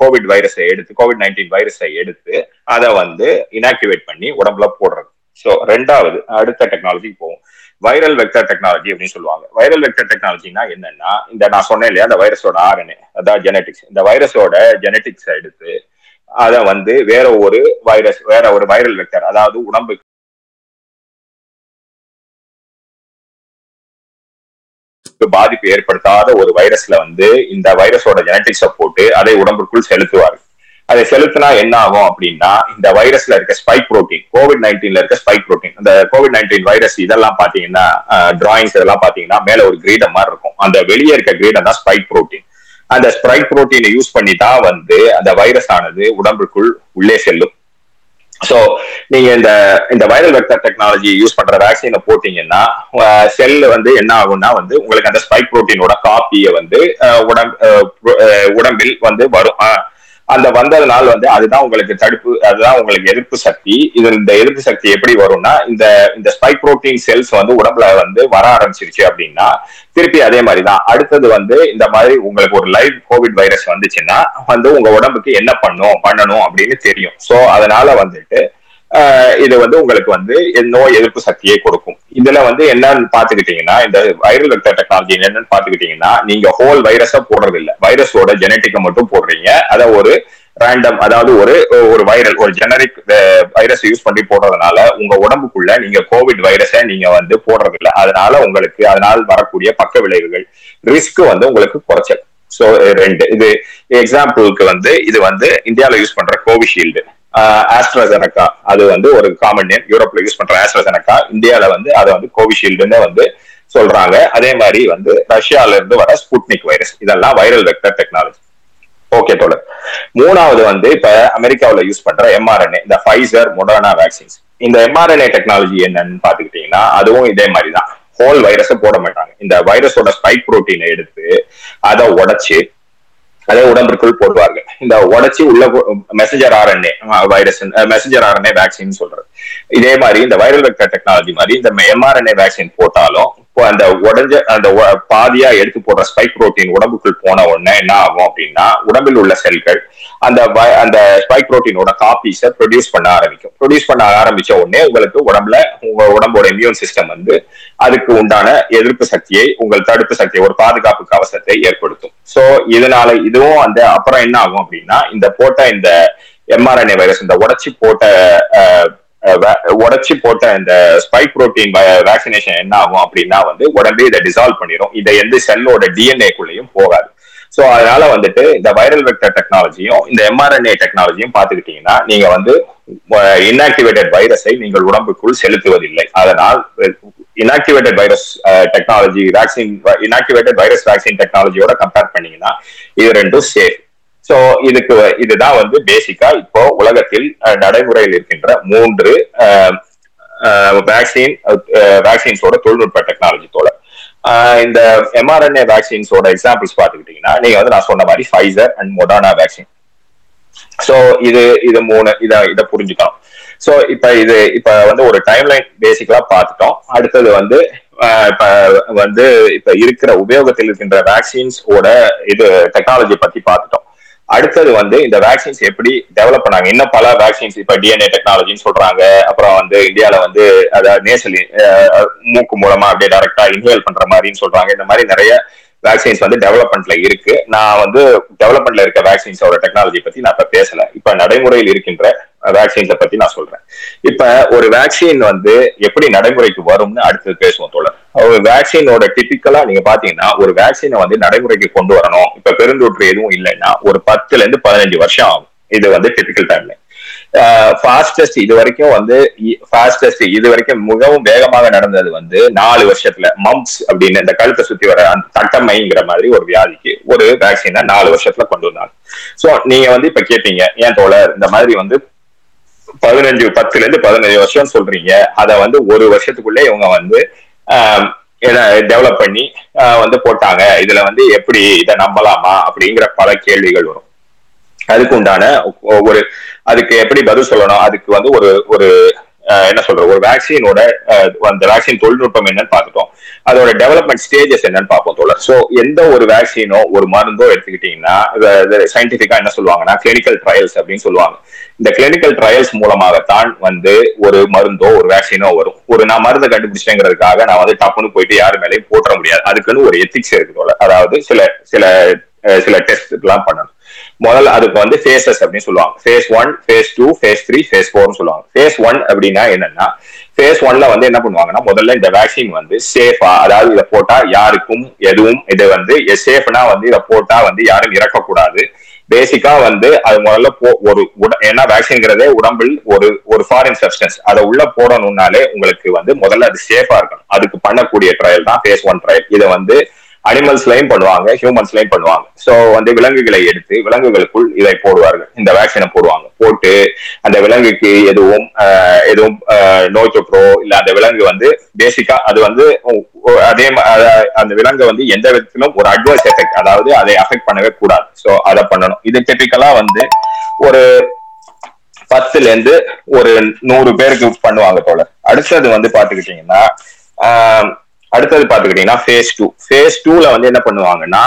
கோவிட் வைரஸை எடுத்து கோவிட் நைன்டீன் வைரஸை எடுத்து அதை வந்து இன்ஆக்டிவேட் பண்ணி உடம்புல போடுறது. ஸோ ரெண்டாவது அடுத்த டெக்னாலஜி போகும் வைரல் வெக்டர் டெக்னாலஜி அப்படின்னு சொல்லுவாங்க. வைரல் வெக்டர் டெக்னாலஜினா என்னன்னா இந்த நான் சொன்னேன் இல்லையா அந்த வைரஸோட ஆர்என்ஏ அதாவது ஜெனட்டிக்ஸ் இந்த வைரஸோட ஜெனட்டிக்ஸ் எடுத்து அதை வந்து வேற ஒரு வைரஸ் வேற ஒரு வைரல் வெக்டர் அதாவது உடம்புக்கு பாதிப்பு ஏற்படுத்தாத ஒரு வைரஸ்ல வந்து இந்த வைரஸோட ஜெனட்டிக்ஸை போட்டு அதை உடம்புக்குள் செலுத்துவார். அதை செலுத்தினா என்ன ஆகும் அப்படின்னா இந்த வைரஸ்ல இருக்க ஸ்பைக் புரோட்டீன் கோவிட் நைன்டீன்ல இருக்க ஸ்பைக் புரோட்டீன் இந்த கோவிட் நைன்டீன் வைரஸ் இதெல்லாம் பாத்தீங்கன்னா டிராயிங்ஸ் இதெல்லாம் பாத்தீங்கன்னா மேல ஒரு கிரீடம் மாதிரி இருக்கும். அந்த வெளியே இருக்க கிரீடம் தான் ஸ்பைக் புரோட்டீன் அந்த ஸ்ப்ரைக் புரோட்டீனை யூஸ் பண்ணி தான் வந்து அந்த வைரஸ் ஆனது உடம்புக்குள் உள்ளே செல்லும். ஸோ நீங்க இந்த இந்த வைரல் வெக்டர் டெக்னாலஜி யூஸ் பண்ற வேக்சினை போட்டீங்கன்னா செல் வந்து என்ன ஆகும்னா வந்து உங்களுக்கு அந்த ஸ்பைக் புரோட்டீனோட காப்பியை வந்து உடம்பு உடம்பில் வந்து வரும். அந்த வந்ததுனால வந்து அதுதான் உங்களுக்கு தடுப்பு அதுதான் உங்களுக்கு எதிர்ப்பு சக்தி. இது இந்த எதிர்ப்பு சக்தி எப்படி வரும்னா இந்த இந்த ஸ்பைக் புரோட்டீன் செல்ஸ் வந்து உடம்புல வந்து வர ஆரம்பிச்சிருச்சு அப்படின்னா திருப்பி அதே மாதிரி தான் அடுத்தது வந்து இந்த மாதிரி உங்களுக்கு ஒரு லைவ் கோவிட் வைரஸ் வந்துச்சுன்னா வந்து உங்க உடம்புக்கு என்ன பண்ணும் பண்ணணும் அப்படின்னு தெரியும். சோ அதனால வந்துட்டு இது வந்து உங்களுக்கு வந்து நோய் எதிர்ப்பு சக்தியை கொடுக்கும். இதுல வந்து என்னன்னு பாத்துக்கிட்டீங்கன்னா இந்த வைரல் வெக்டர் டெக்னாலஜி என்னன்னு பாத்துக்கிட்டீங்கன்னா நீங்க ஹோல் வைரஸை போடுறது இல்ல வைரஸோட ஜெனட்டிக்கை மட்டும் போடுறீங்க. அதை ஒரு ரேண்டம் அதாவது ஒரு ஒரு வைரல் ஒரு ஜெனரிக் வைரஸ் யூஸ் பண்ணி போடுறதுனால உங்க உடம்புக்குள்ள நீங்க கோவிட் வைரஸை நீங்க வந்து போடுறது இல்ல அதனால உங்களுக்கு அதனால் வரக்கூடிய பக்க விளைவுகள் ரிஸ்க் வந்து உங்களுக்கு குறைச்சல். சோ ரெண்டு இது எக்ஸாம்பிளுக்கு வந்து இது வந்து இந்தியாவில யூஸ் பண்ற கோவிஷீல்டு ஆஸ்ட்ராசெனக்கா அது வந்து ஒரு காமன் நேம் யூரோப்ல யூஸ் பண்ற ஆஸ்ட்ராசெனக்கா இந்தியாவில வந்து அதை வந்து கோவிஷீல்டுன்னு வந்து சொல்றாங்க. அதே மாதிரி வந்து ரஷ்யால இருந்து வர ஸ்புட்னிக் வைரஸ். இதெல்லாம் வைரல் வெக்டர் டெக்னாலஜி ஓகே தோழர். மூணாவது வந்து இப்ப அமெரிக்காவில யூஸ் பண்ற எம்ஆர்என்ஏ இந்த ஃபைசர் மொடர்னா வேக்சின்ஸ் இந்த எம்ஆர்என்ஏ டெக்னாலஜி என்னன்னு பாத்துக்கிட்டீங்கன்னா அதுவும் இதே மாதிரி தான் ஹோல் வைரஸை போட மாட்டாங்க. இந்த வைரஸோட ஸ்பைக் புரோட்டீனை எடுத்து அதை உடைச்சு அதே உடம்பிற்குள் போடுவார்கள். இந்த உடைச்சி உள்ள messenger RNA virus messenger RNA vaccine சொல்றது. இதே மாதிரி இந்த வைரல் வெக்டர் டெக்னாலஜி மாதிரி இந்த எம்ஆர்என்ஏ வேக்சின் போட்டாலும் அந்த உடஞ்ச அந்த பாதியா எடுத்து போடுற ஸ்பைக் புரோட்டீன் உடம்புக்குள் போன உடனே என்ன ஆகும் அப்படின்னா உடம்பில் உள்ள செல்கள் அந்த வை- அந்த ஸ்பைக் புரோட்டீனோட காப்பீஸை ப்ரொடியூஸ் பண்ண ஆரம்பிக்கும். ப்ரொடியூஸ் பண்ண ஆரம்பிச்ச உடனே உங்களுக்கு உடம்புல உங்க உடம்போட இம்யூன் சிஸ்டம் வந்து அதுக்கு உண்டான எதிர்ப்பு சக்தியை உங்கள் தடுப்பு சக்தியை ஒரு பாதுகாப்பு கவசத்தை ஏற்படுத்தும். சோ இதனால இதுவும் அந்த அப்புறம் என்ன ஆகும் அப்படின்னா இந்த போட்ட இந்த எம்ஆர்என்ஏ வைரஸ் இந்த உடச்சி போட்ட உடச்சி போட்ட இந்த ஸ்பைக் புரோட்டீன் வேக்சினேஷன் என்ன ஆகும் அப்படின்னா வந்து உடம்பே இதை டிசால்வ் பண்ணிடும் இதை எந்த செல்லோட டிஎன்ஏக்குள்ளேயும் போகாது. ஸோ அதனால வந்துட்டு இந்த வைரல் வெக்டர் டெக்னாலஜியும் இந்த எம்ஆர்என்ஏ டெக்னாலஜியும் பாத்துக்கிட்டீங்கன்னா நீங்க வந்து இன்ஆக்டிவேட்டட் வைரஸை நீங்கள் உடம்புக்குள் செலுத்துவதில்லை. அதனால் inactivated virus technology vaccine inactivated virus vaccine டெக்னாலஜியோட compare பண்ணீங்கன்னா இது ரெண்டும் சேஃப் சோ இதுக்கு வ- இதுதான் வந்து பேசிக்கா இப்போ உலகத்தில் நடைமுறையில் இருக்கின்ற மூன்று வேக்சின் வேக்சின்ஸோட தொழில்நுட்ப டெக்னாலஜித்தோட இந்த எம்ஆர்என்ஏ வேக்சின்ஸோட எக்ஸாம்பிள்ஸ் பாத்துக்கிட்டீங்கன்னா நீங்க வந்து நான் சொன்ன மாதிரி Pfizer and Moderna vaccine so இது இது மூணு இத இத புரிஞ்சுக்கலாம். சோ இப்ப இது இப்ப வந்து ஒரு டைம்லைன் பேசிக்கலா பார்த்துட்டோம். அடுத்தது வந்து இப்ப வந்து இப்ப இருக்கிற உபயோகத்தில் இருக்கின்ற வேக்சின்ஸ் ஓட இது டெக்னாலஜி பத்தி பார்த்துட்டோம். அடுத்தது வந்து இந்த வேக்சின்ஸ் எப்படி டெவலப் பண்ணாங்க? இன்னும் பல வேக்சின்ஸ் இப்ப டிஎன்ஏ டெக்னாலஜின்னு சொல்றாங்க. அப்புறம் வந்து இந்தியால வந்து அதாவது நேசல் மூக்கு மூலமா அப்படியே டைரக்டா இன்ஹேல் பண்ற மாதிரின்னு சொல்றாங்க. இந்த மாதிரி நிறைய வேக்சின்ஸ் வந்து டெவலப்மெண்ட்ல இருக்கு. நான் வந்து டெவலப்மெண்ட்ல இருக்க வேக்சின்ஸோட டெக்னாலஜி பத்தி நான் இப்ப பேசல. இப்ப நடைமுறையில் இருக்கின்ற வேக்சின்ஸை பத்தி நான் சொல்றேன். இப்ப ஒரு வேக்சின் வந்து எப்படி நடைமுறைக்கு வரும்னு அடுத்து பேசுவோம் தோழர். வேக்சினோட டிபிக்கலா நீங்க பாத்தீங்கன்னா ஒரு வேக்சினை வந்து நடைமுறைக்கு கொண்டு வரணும். இப்ப பெருந்தொற்று எதுவும் இல்லைன்னா ஒரு பத்துல இருந்து பதினஞ்சு வருஷம் ஆகும். இது வந்து டிபிக்கல் டைம்ல ஃபாஸ்டஸ்ட் இது வரைக்கும் வந்து ஃபாஸ்டஸ்ட் இது வரைக்கும் மிகவும் வேகமாக நடந்தது வந்து நாலு வருஷத்துல. மம்ஸ் அப்படின்னு இந்த கழுத்தை சுத்தி வர அந்த தட்டமைங்கிற மாதிரி ஒரு வியாதிக்கு ஒரு வேக்சினை நாலு வருஷத்துல கொண்டு வந்தாங்க. சோ நீங்க வந்து இப்ப கேட்பீங்க ஏன் தோழர்? இந்த மாதிரி வந்து பதினஞ்சு பத்துல இருந்து பதினஞ்சு வருஷம் சொல்றீங்க. அத வந்து ஒரு வருஷத்துக்குள்ளே இவங்க வந்து டெவலப் பண்ணி ஆஹ் வந்து போட்டாங்க. இதுல வந்து எப்படி இதை நம்பலாமா அப்படிங்கிற பல கேள்விகள் வரும். அதுக்கு உண்டான ஒரு அதுக்கு எப்படி பதில் சொல்லணும்? அதுக்கு வந்து ஒரு ஒரு என்ன சொல்ற ஒரு வேக்சினோட அந்த வேக்சின் தொழில்நுட்பம் என்னன்னு பார்த்துட்டோம். அதோட டெவலப்மெண்ட் ஸ்டேஜஸ் என்னன்னு பார்ப்போம் தோழர். ஸோ எந்த ஒரு வேக்சினோ ஒரு மருந்தோ எடுத்துக்கிட்டீங்கன்னா சயின்டிபிக்கா என்ன சொல்லுவாங்கன்னா கிளினிக்கல் ட்ரையல்ஸ் அப்படின்னு சொல்லுவாங்க. இந்த கிளினிக்கல் ட்ரையல்ஸ் மூலமாகத்தான் வந்து ஒரு மருந்தோ ஒரு வேக்சினோ வரும். ஒரு நான் மருந்தை கண்டுபிடிச்சிட்டேங்கிறதுக்காக நான் வந்து டப்புன்னு போயிட்டு யாரு மேலேயும் போட்டுற முடியாது. அதுக்குன்னு ஒரு எத்திக்ஸ் இருக்கு தோழர். அதாவது சில சில சில டெஸ்ட் எல்லாம் பண்ணணும். முதல்ல அதுக்கு வந்து ஃபேசஸ் அப்படின்னு சொல்லுவாங்க. Phase one phase two phase three phase ஃபோர்னு சொல்லுவாங்க. ஃபேஸ் ஒன் அப்படின்னா என்னன்னா ஃபேஸ் ஒன்ல வந்து என்ன பண்ணுவாங்கன்னா முதல்ல இந்த வேக்சின் வந்து சேஃபா அதாவது இதை போட்டா யாருக்கும் எதுவும் இது வந்து சேஃப்னா வந்து இதை போட்டா வந்து யாரும் இறக்கக்கூடாது. பேசிக்கா வந்து அது முதல்ல போ ஒரு உட- ஏன்னா வேக்சின்ங்கிறதே உடம்பில் ஒரு ஒரு ஃபாரின் சப்ஸ்டன்ஸ் அதை உள்ள போடணும்னாலே உங்களுக்கு வந்து முதல்ல அது சேஃபா இருக்கணும். அதுக்கு பண்ணக்கூடிய ட்ரையல் தான் ஃபேஸ் ஒன் ட்ரையல் இதை வந்து அனிமல்ஸ்லயும் பண்ணுவாங்க ஹியூமன்ஸ்லயும் பண்ணுவாங்க. சோ வந்து விலங்குகளை எடுத்து விலங்குகளுக்குள் இதை போடுவார்கள். இந்த வேக்சினை போடுவாங்க. போட்டு அந்த விலங்குக்கு எதுவும் ஆஹ், எதுவும் நோய் தொற்றோ இல்ல அந்த விலங்கு வந்து பேசிக்கா அது வந்து அதே அந்த விலங்கு வந்து எந்த விதத்திலும் ஒரு அட்வர்ஸ் எஃபெக்ட் அதாவது அதை அஃபெக்ட் பண்ணவே கூடாது. சோ அதை பண்ணணும். இது டிபிக்கலா வந்து ஒரு பத்துல இருந்து ஒரு நூறு பேருக்கு பண்ணுவாங்க தோழர். அடுத்தது வந்து பாத்துக்கிட்டீங்கன்னா ஆஹ், அடுத்தது பாத்துக்கிட்டீங்கன்னா ஃபேஸ் டூ ஃபேஸ் டூல வந்து என்ன பண்ணுவாங்கன்னா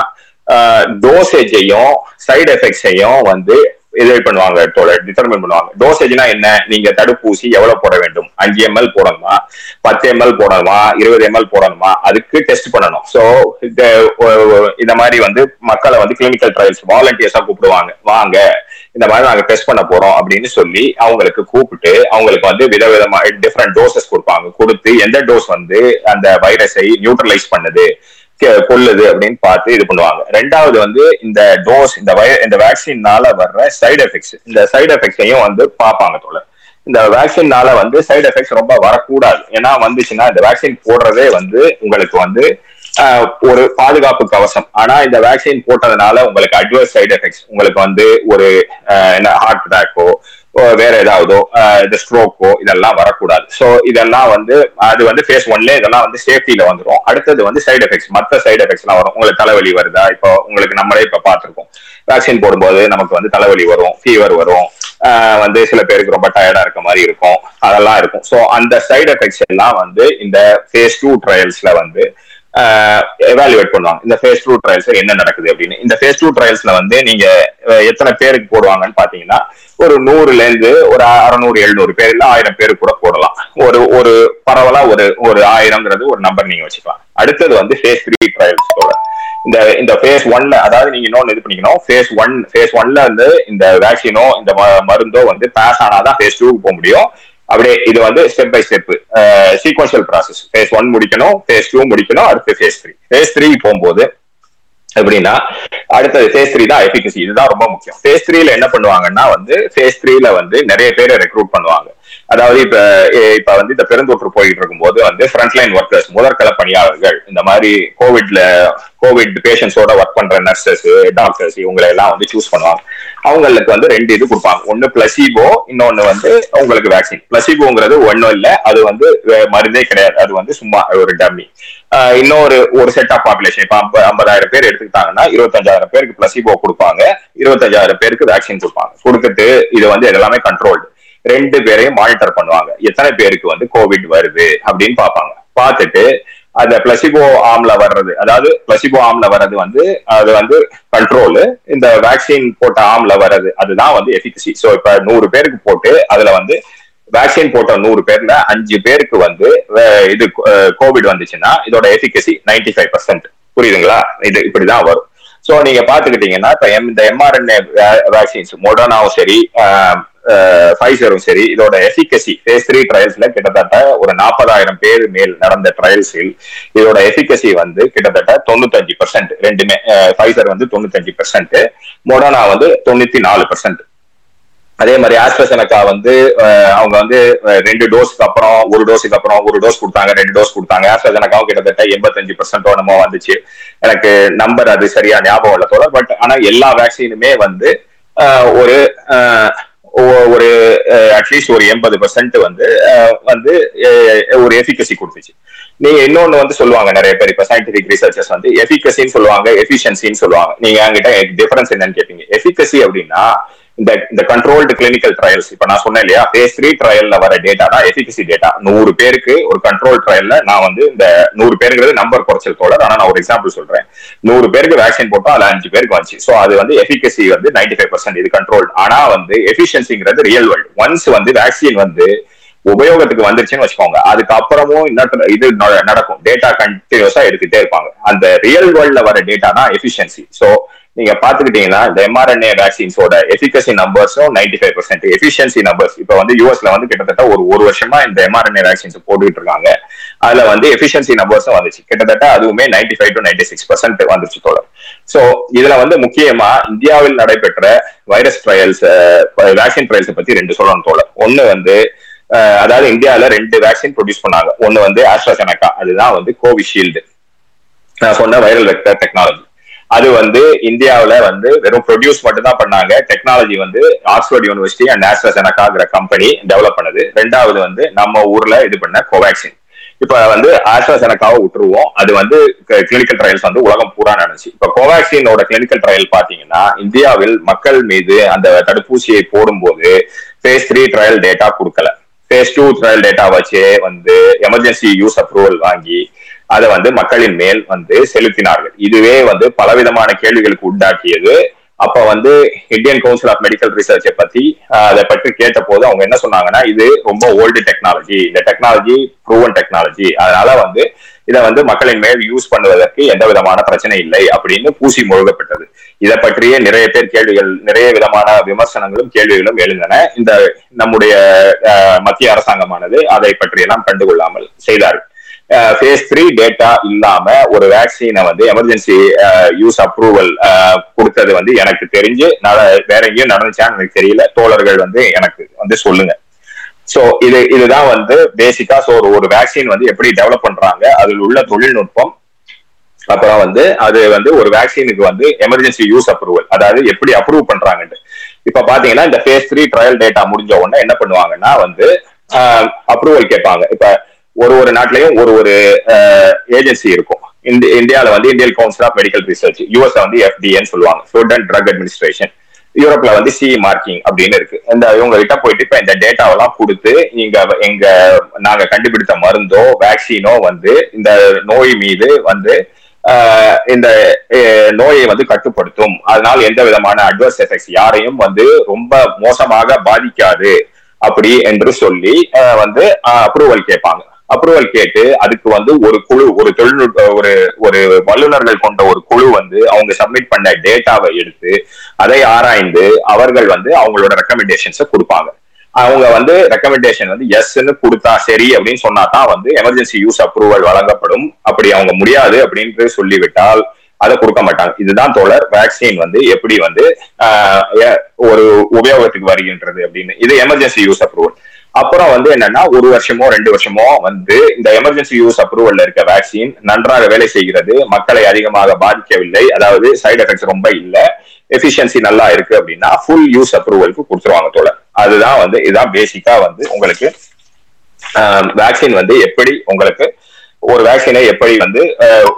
டோசேஜையும் சைடு எஃபெக்ட்ஸையும் வந்து இது பண்ணுவாங்க டிட்டர்மின் பண்ணுவாங்க. டோசேஜ்னா என்ன? நீங்க தடுப்பூசி எவ்வளவு போட வேண்டும்? அஞ்சு எம்எல் போடணுமா? பத்து எம்எல் போடணுமா? இருபது எம்எல் போடணுமா? அதுக்கு டெஸ்ட் பண்ணணும். சோ இந்த இந்த மாதிரி வந்து மக்களை வந்து கிளினிக்கல் ட்ரையல்ஸ் வாலண்டியர்ஸா கூப்பிடுவாங்க. வாங்க. இந்த மாதிரி நாங்க டெஸ்ட் பண்ண போறோம் அப்படின்னு சொல்லி அவங்களுக்கு கூப்பிட்டு அவங்களுக்கு வந்து விதவிதமா டிஃப்ரெண்ட் டோசஸ் கொடுப்பாங்க. கொடுத்து எந்த டோஸ் வந்து அந்த வைரஸை நியூட்ரலைஸ் பண்ணுது கொல்லுது அப்படின்னு பார்த்து இது பண்ணுவாங்க. ரெண்டாவது வந்து இந்த டோஸ் இந்த வை இந்த வேக்சின்னால வர்ற சைடு எஃபெக்ட்ஸ் இந்த சைடு எஃபெக்ட்ஸையும் வந்து பார்ப்பாங்க தோழர். இந்த வேக்சின்னால வந்து சைடு எஃபெக்ட்ஸ் ரொம்ப வரக்கூடாது. ஏன்னா வந்துச்சுன்னா இந்த வேக்சின் போடுறதே வந்து உங்களுக்கு வந்து ஒரு பாதுகாப்பு கவசம். ஆனா இந்த வேக்சின் போட்டதுனால உங்களுக்கு அட்வர்ஸ் சைடு எஃபெக்ட்ஸ் உங்களுக்கு வந்து ஒரு என்ன ஹார்ட் அட்டாக்கோ வேற ஏதாவதோ இந்த ஸ்ட்ரோக்கோ இதெல்லாம் வரக்கூடாது. ஸோ இதெல்லாம் வந்து அது வந்து ஃபேஸ் ஒன்ல இதெல்லாம் வந்து சேஃப்டியில வந்துடும் அடுத்தது வந்து சைடு எஃபெக்ட்ஸ் மற்ற சைடு எஃபெக்ட்ஸ் எல்லாம் வரும். உங்களுக்கு தலைவலி வருதா? இப்போ உங்களுக்கு நம்மளே இப்போ பார்த்துருக்கோம். வேக்சின் போடும்போது நமக்கு வந்து தலைவலி வரும் ஃபீவர் வரும். வந்து சில பேருக்கு ரொம்ப டயர்டா இருக்க மாதிரி இருக்கும். அதெல்லாம் இருக்கும். ஸோ அந்த சைடு எஃபெக்ட்ஸ் எல்லாம் வந்து இந்த ஃபேஸ் டூ ட்ரையல்ஸ்ல வந்து எவாலுவேட் பண்ணுவாங்க. இந்த ஃபேஸ் டூ ட்ரையல்ஸ் என்ன நடக்குது அப்படின்னு. இந்த ஃபேஸ் டூ ட்ரையல்ஸ்ல வந்து நீங்க எத்தனை பேருக்கு போடுவாங்கன்னு பாத்தீங்கன்னா ஒரு நூறுல இருந்து ஒரு அறுநூறு எழுநூறு பேர் இல்ல ஆயிரம் பேர் கூட போடலாம். ஒரு ஒரு பரவலா ஒரு ஒரு ஆயிரம்ங்கிறது ஒரு நம்பர் நீங்க வச்சுக்கலாம். அடுத்தது வந்து ஃபேஸ் த்ரீ ட்ரையல்ஸோட இந்த இந்த ஃபேஸ் ஒன்ல அதாவது நீங்க இன்னொன்னு இது பண்ணிக்கணும். ஃபேஸ் ஒன் ஃபேஸ் ஒன்ல இருந்து இந்த வேக்சினோ இந்த மருந்தோ வந்து பாஸ் ஆனாதான் ஃபேஸ் டூக்கு போக முடியும். அப்படியே இது வந்து step by step sequential process phase one முடிக்கணும் ஃபேஸ் டூ முடிக்கணும் அடுத்து ஃபேஸ் த்ரீ ஃபேஸ் த்ரீ போகும்போது எப்படின்னா அடுத்தது ஃபேஸ் த்ரீ தான் எஃபிகசி இதுதான் ரொம்ப முக்கியம். ஃபேஸ் த்ரீல என்ன பண்ணுவாங்கன்னா வந்து ஃபேஸ் த்ரீல வந்து நிறைய பேரை ரெக்ரூட் பண்ணுவாங்க. அதாவது இப்ப இப்ப வந்து இந்த பெருந்தொற்று போயிட்டு இருக்கும்போது வந்து ஃப்ரண்ட்லைன் ஒர்க்கர்ஸ் முதற்கள பணியாளர்கள் இந்த மாதிரி கோவிட்ல கோவிட் பேஷண்ட்ஸோட ஒர்க் பண்ற நர்சஸ் டாக்டர்ஸ் இவங்களை எல்லாம் வந்து சூஸ் பண்ணுவாங்க. அவங்களுக்கு வந்து ரெண்டு இது கொடுப்பாங்க. ஒன்னு பிளசிபோ இன்னொன்னு வந்து உங்களுக்கு வேக்சின் பிளசிபோங்கிறது ஒன்றும் இல்ல அது வந்து மருந்தே கிடையாது. அது வந்து சும்மா ஒரு டம்மி இன்னொரு ஒரு செட் ஆஃப் பாப்புலேஷன் இப்ப ஐம்பதாயிரம் பேர் எடுத்துக்கிட்டாங்கன்னா இருபத்தஞ்சாயிரம் பேருக்கு பிளசிபோ கொடுப்பாங்க. இருபத்தஞ்சாயிரம் பேருக்கு வேக்சின் கொடுப்பாங்க. கொடுத்துட்டு இது வந்து எல்லாமே கண்ட்ரோல்டு ரெண்டு பேரையும் மானிட்டர் பண்ணுவாங்க. எத்தனை பேருக்கு வந்து கோவிட் வருது அப்படின்னு பார்ப்பாங்க. பார்த்துட்டு அந்த பிளசிபோ ஆம்ல வர்றது அதாவது பிளசிபோ ஆம்ல வர்றது வந்து அது வந்து கண்ட்ரோலு இந்த வேக்சின் போட்ட ஆம்ல வர்றது அதுதான் வந்து எஃபிகசி ஸோ இப்ப நூறு பேருக்கு போட்டு அதுல வந்து வேக்சின் போட்ட நூறு பேர்ல அஞ்சு பேருக்கு வந்து இது கோவிட் வந்துச்சுன்னா இதோட எஃபிகசி நைன்டி ஃபைவ் பர்சன்ட் புரியுதுங்களா? இது இப்படிதான் வரும். ஸோ நீங்க பாத்துக்கிட்டீங்கன்னா இப்ப இந்த எம்ஆர்என்ஏ வேக்சின்ஸ் மொடர்னாவும் சரி ஃபைசரும் சரி இதோட எஃபிகசி ஃபேஸ் த்ரீ ட்ரையல்ஸ்ல கிட்டத்தட்ட ஒரு நாற்பதாயிரம் பேர் மேல் நடந்த ட்ரையல்ஸில் இதோட எஃபிகசி வந்து கிட்டத்தட்ட தொண்ணூத்தஞ்சு பர்சன்ட் ரெண்டுமே ஃபைசர் வந்து தொண்ணூத்தஞ்சு பர்சன்ட் மொடனா வந்து தொண்ணூத்தி நாலு பர்சன்ட் அதே மாதிரி ஆஸ்ட்ரசெனக்கா வந்து அவங்க வந்து ரெண்டு டோஸ்க்கு அப்புறம் ஒரு டோஸுக்கு அப்புறம் ஒரு டோஸ் கொடுத்தாங்க ரெண்டு டோஸ் கொடுத்தாங்க. ஆஸ்ட்ரசெனக்காவும் கிட்டத்தட்ட எண்பத்தஞ்சு பர்சன்ட் என்னமோ வந்துச்சு. எனக்கு நம்பர் அது சரியா ஞாபகம் இல்ல தோழர் பட் ஆனா எல்லா வேக்சினுமே வந்து ஒரு ஒரு அட்லீஸ்ட் ஒரு எண்பது பர்சன்ட் வந்து வந்து ஒரு எஃபிகசி கொடுத்துச்சு. நீங்க இன்னொன்னு வந்து சொல்லுவாங்க நிறைய பேர் இப்ப சயின்டிபிக் ரிசர்ச்சர்ஸ் வந்து எஃபிகசின்னு சொல்லுவாங்க எஃபிஷியன்சின்னு சொல்லுவாங்க. நீங்க என்கிட்ட டிஃபரன்ஸ் என்னன்னு கேட்பீங்க எஃபிகசி அப்படின்னா இந்த இந்த கண்ட்ரோல்டு கிளினிக்கல் ட்ரையல்ஸ் இப்ப நான் சொன்னேன் இல்லையா? ஃபேஸ் த்ரீ ட்ரையல்ல வர டேட்டா தான் எஃபிகசி டேட்டா நூறு பேருக்கு ஒரு கண்ட்ரோல் ட்ரையல்ல நான் வந்து இந்த நூறு பேருங்கிறது நம்பர் குறைச்சல் தோழர். ஆனா நான் ஒரு எக்ஸாம்பிள் சொல்றேன். நூறு பேருக்கு வேக்சின் போட்டோம் அதுல அஞ்சு பேருக்கு வந்துச்சு. ஸோ அது வந்து எஃபிகசி வந்து நைன்டி ஃபைவ் பர்சன்ட் இது கண்ட்ரோல் ஆனா வந்து எஃபிஷியன்சிங்கிறது ரியல் வேர்ல்டு ஒன்ஸ் வந்து வேக்சின் வந்து உபயோகத்துக்கு வந்துருச்சுன்னு வச்சுக்கோங்க. அதுக்கப்புறமும் இன்னொரு இது நடக்கும். டேட்டா கண்டினியூஸா எடுத்துட்டே இருப்பாங்க. அந்த ரியல் வேர்ல்ட்ல வர டேட்டா தான் எஃபிஷியன்சி ஸோ நீங்க பாத்துக்கிட்டீங்கன்னா இந்த எம்ஆர்என்ஏ வேக்சின்ஸோட efficacy நம்பர்ஸும் ninety five percent efficiency numbers இப்போ வந்து யூஎஸ்ல வந்து கிட்டத்தட்ட ஒரு ஒரு வருஷமா இந்த எம்ஆர்என்ஏ வேக்சின்ஸ் போட்டுக்கிட்டு இருக்காங்க. அதுல வந்து எஃபிஷியன்சி நம்பர்ஸும் வந்துச்சு. கிட்டத்தட்ட அதுவுமே ninety five to ninety six percent வந்துச்சு தோழர். ஸோ இதுல வந்து முக்கியமா இந்தியாவில் நடைபெற்ற வைரஸ் ட்ரையல்ஸ் வேக்சின் ட்ரையல்ஸ் பத்தி ரெண்டு சொல்லணும் தோழர். ஒன்னு வந்து அதாவது இந்தியாவில ரெண்டு வேக்சின் ப்ரொடியூஸ் பண்ணாங்க. ஒன்னு வந்து ஆஸ்ட்ராசெனக்கா அதுதான் வந்து கோவிஷீல்டு நான் சொன்ன வைரல் வெக்டர் டெக்னாலஜி அது வந்து இந்தியாவில வந்து வெறும் ப்ரொடியூஸ் மட்டும் தான் பண்ணாங்க. டெக்னாலஜி வந்து ஆக்ஸ்போர்ட் யூனிவர்சிட்டி அண்ட் ஆஸ்ட்ராசெனக்காங்கிற கம்பெனி டெவலப் பண்ணது. ரெண்டாவது வந்து நம்ம ஊர்ல இது பண்ண கோவேக்சின் இப்ப வந்து ஆஸ்ட்ராசெனக்காவை விட்டுருவோம். அது வந்து கிளினிக்கல் ட்ரையல்ஸ் வந்து உலகம் பூரா நடந்துச்சு. இப்ப கோவாக்சினோட கிளினிக்கல் ட்ரையல் பாத்தீங்கன்னா இந்தியாவில் மக்கள் மீது அந்த தடுப்பூசியை போடும்போது ஃபேஸ் த்ரீ ட்ரையல் டேட்டா கொடுக்கல. ஃபேஸ் டூ ட்ரையல் டேட்டா வச்சே வந்து எமர்ஜென்சி யூஸ் அப்ரூவல் வாங்கி அதை வந்து மக்களின் மேல் வந்து செலுத்தினார்கள். இதுவே வந்து பலவிதமான கேள்விகளுக்கு உண்டாக்கியது. அப்ப வந்து இந்தியன் கவுன்சில் ஆஃப் மெடிக்கல் ரிசர்ச்சை பத்தி அதை பற்றி கேட்ட போது அவங்க என்ன சொன்னாங்கன்னா இது ரொம்ப ஓல்டு டெக்னாலஜி இந்த டெக்னாலஜி ப்ரூவன் டெக்னாலஜி அதனால வந்து இதை வந்து மக்களின் மேல் யூஸ் பண்ணுவதற்கு எந்த விதமான பிரச்சனை இல்லை அப்படின்னு பூசி முழுகப்பட்டது. இதை பற்றிய நிறைய பேர் கேள்விகள் நிறைய விதமான விமர்சனங்களும் கேள்விகளும் எழுந்தன. இந்த நம்முடைய மத்திய அரசாங்கமானது அதை பற்றியெல்லாம் கண்டுகொள்ளாமல் செய்தார்கள் ஃபேஸ் த்ரீ டேட்டா இல்லாம ஒரு வேக்சினை வந்து எமர்ஜென்சி யூஸ் அப்ரூவல் கொடுத்தது வந்து எனக்கு தெரிஞ்சு வேற எங்கேயும் நடந்துச்சான்னு எனக்கு தெரியல. தோழர்கள் வந்து எனக்கு வந்து சொல்லுங்க. சோ இது இதுதான் வந்து பேசிக்கா ஸோ ஒரு ஒரு வேக்சின் வந்து எப்படி டெவலப் பண்றாங்க அதில் உள்ள தொழில்நுட்பம். அப்புறம் வந்து அது வந்து ஒரு வேக்சினுக்கு வந்து எமர்ஜென்சி யூஸ் அப்ரூவல் அதாவது எப்படி அப்ரூவ் பண்றாங்கன்ட்டு. இப்ப பாத்தீங்கன்னா இந்த ஃபேஸ் த்ரீ ட்ரையல் டேட்டா முடிஞ்ச உடனே என்ன பண்ணுவாங்கன்னா வந்து அப்ரூவல் கேட்பாங்க. இப்ப ஒரு ஒரு நாட்டிலையும் ஒரு ஒரு ஏஜென்சி இருக்கும். இந்த இந்தியாவில வந்து Indian Council of Medical Research யூஎஸ்ல வந்து எஃப்டிஏன்னு சொல்லுவாங்க. ஃபுட் அண்ட் ட்ரக் அட்மினிஸ்ட்ரேஷன் யூரோப்ல வந்து சி மார்க்கிங் அப்படின்னு இருக்கு. இந்த இவங்க கிட்ட போயிட்டு இப்ப இந்த டேட்டாவெல்லாம் கொடுத்து நீங்க எங்க நாங்க கண்டுபிடித்த மருந்தோ வேக்சினோ வந்து இந்த நோய் மீது வந்து இந்த நோயை வந்து கட்டுப்படுத்தும். அதனால் எந்த விதமான அட்வர்ஸ் எஃபெக்ட்ஸ் யாரையும் வந்து ரொம்ப மோசமாக பாதிக்காது. அப்படி என்று சொல்லி வந்து அப்ரூவல் கேட்பாங்க. அப்ரூவல் கேட்டு அதுக்கு வந்து ஒரு குழு ஒரு தொழில்நுட்ப ஒரு ஒரு வல்லுநர்கள் கொண்ட ஒரு குழு வந்து அவங்க சப்மிட் பண்ண டேட்டாவை எடுத்து அதை ஆராய்ந்து அவர்கள் வந்து அவங்களோட ரெக்கமெண்டேஷன்ஸை கொடுப்பாங்க. அவங்க வந்து ரெக்கமெண்டேஷன் வந்து எஸ்ன்னு கொடுத்தா சரி அப்படின்னு சொன்னா தான் வந்து எமர்ஜென்சி யூஸ் அப்ரூவல் வழங்கப்படும். அப்படி அவங்க முடியாது அப்படின்னு சொல்லிவிட்டால் அதை கொடுக்க மாட்டாங்க. இதுதான் தோழர் வேக்சின் வந்து எப்படி வந்து ஒரு உபயோகத்துக்கு வருகின்றது அப்படின்னு. இது எமர்ஜென்சி யூஸ் அப்ரூவல் அப்புறம் வந்து என்னன்னா ஒரு வருஷமோ ரெண்டு வருஷமோ வந்து இந்த எமர்ஜென்சி யூஸ் அப்ரூவல்ல இருக்க வேக்சின் நன்றாக வேலை செய்கிறது மக்களை அதிகமாக பாதிக்கவில்லை. அதாவது சைடு எஃபெக்ட்ஸ் ரொம்ப இல்லை. எஃபிஷியன்சி நல்லா இருக்கு அப்படின்னா ஃபுல் யூஸ் அப்ரூவலுக்கு கொடுத்துருவாங்க தோல அதுதான் வந்து இதுதான் பேசிக்கா வந்து உங்களுக்கு வேக்சின் வந்து எப்படி உங்களுக்கு ஒரு வேக்சினை எப்படி வந்து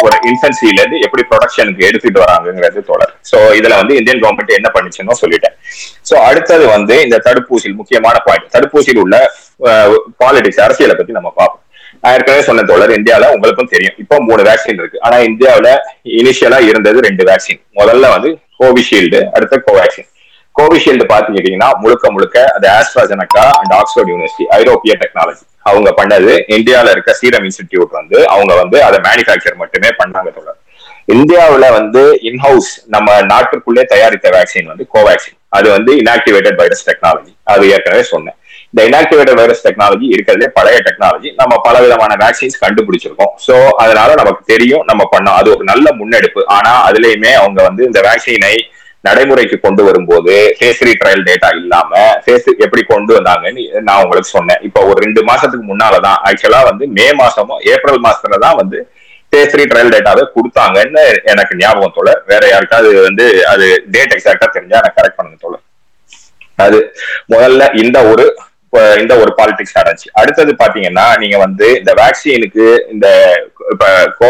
ஒரு இன்ஃபென்சில இருந்து எப்படி ப்ரொடக்ஷனுக்கு எடுத்துட்டு வராங்கிறது தொடர். சோ இதுல வந்து இந்தியன் கவர்மெண்ட் என்ன பண்ணுச்சுன்னு சொல்லிட்டேன். சோ அடுத்தது வந்து இந்த தடுப்பூசியில் முக்கியமான பாயிண்ட் தடுப்பூசியில் உள்ள பாலிடிக்ஸ் அரசியலை பத்தி நம்ம பார்ப்போம். நான் ஏற்கனவே சொன்ன தொடர் இந்தியாவில உங்களுக்கும் தெரியும். இப்போ மூணு வேக்சின் இருக்கு. ஆனா இந்தியாவில இனிஷியலா இருந்தது ரெண்டு வேக்சின் முதல்ல வந்து கோவிஷீல்டு அடுத்த கோவேக்சின் கோவிஷீல்டு பாத்துக்கிட்டீங்கன்னா முழுக்க முழுக்க அது ஆஸ்ட்ராஜெனக்கா அண்ட் ஆக்ஸ்போர்ட் யூனிவர்சிட்டி ஐரோப்பிய டெக்னாலஜி அவங்க பண்ணது. இந்தியாவில இருக்க சீரம் இன்ஸ்டிடியூட் வந்து அவங்க வந்து அதை மேனுஃபேக்சர் மட்டுமே பண்ணாங்க தொடர் இந்தியாவில வந்து இன்ஹவுஸ் நம்ம நாட்டுக்குள்ளே தயாரித்த வேக்சின் வந்து கோவேக்சின் அது வந்து இன்ஆக்டிவேட்டட் வைரஸ் டெக்னாலஜி அது ஏற்கனவே சொன்னேன். இந்த இன்ஆக்டிவேட்டட் வைரஸ் டெக்னாலஜி இருக்கிறதே பழைய டெக்னாலஜி நம்ம பல விதமான வேக்சின்ஸ் கண்டுபிடிச்சிருக்கோம். சோ அதனால நமக்கு தெரியும் நம்ம பண்ணோம். அது ஒரு நல்ல முன்னெடுப்பு. ஆனா அதுலயுமே அவங்க வந்து இந்த வேக்சினை நடைமுறைக்கு கொண்டு வரும்போது ஃபேஸ் த்ரீ ட்ரையல் டேட்டா இல்லாம ஃபேஸ் எப்படி கொண்டு வந்தாங்கன்னு நான் உங்களுக்கு சொன்னேன். இப்போ ஒரு ரெண்டு மாசத்துக்கு முன்னாலதான் ஆக்சுவலா வந்து மே மாசமோ ஏப்ரல் மாசத்துல தான் வந்து ஃபேஸ் த்ரீ ட்ரையல் டேட்டாவை கொடுத்தாங்கன்னு எனக்கு ஞாபகம் தோல வேற யாருக்காவது வந்து அது டேட் எக்ஸாக்டா தெரிஞ்சா எனக்கு கரெக்ட் பண்ணுங்க தோல அது முதல்ல இந்த ஒரு இந்த ஒரு பாலிடிக்ஸ் நடந்துச்சு. அடுத்தது பாத்தீங்கன்னா நீங்க வந்து இந்த வேக்சினுக்கு இந்த இப்ப கோ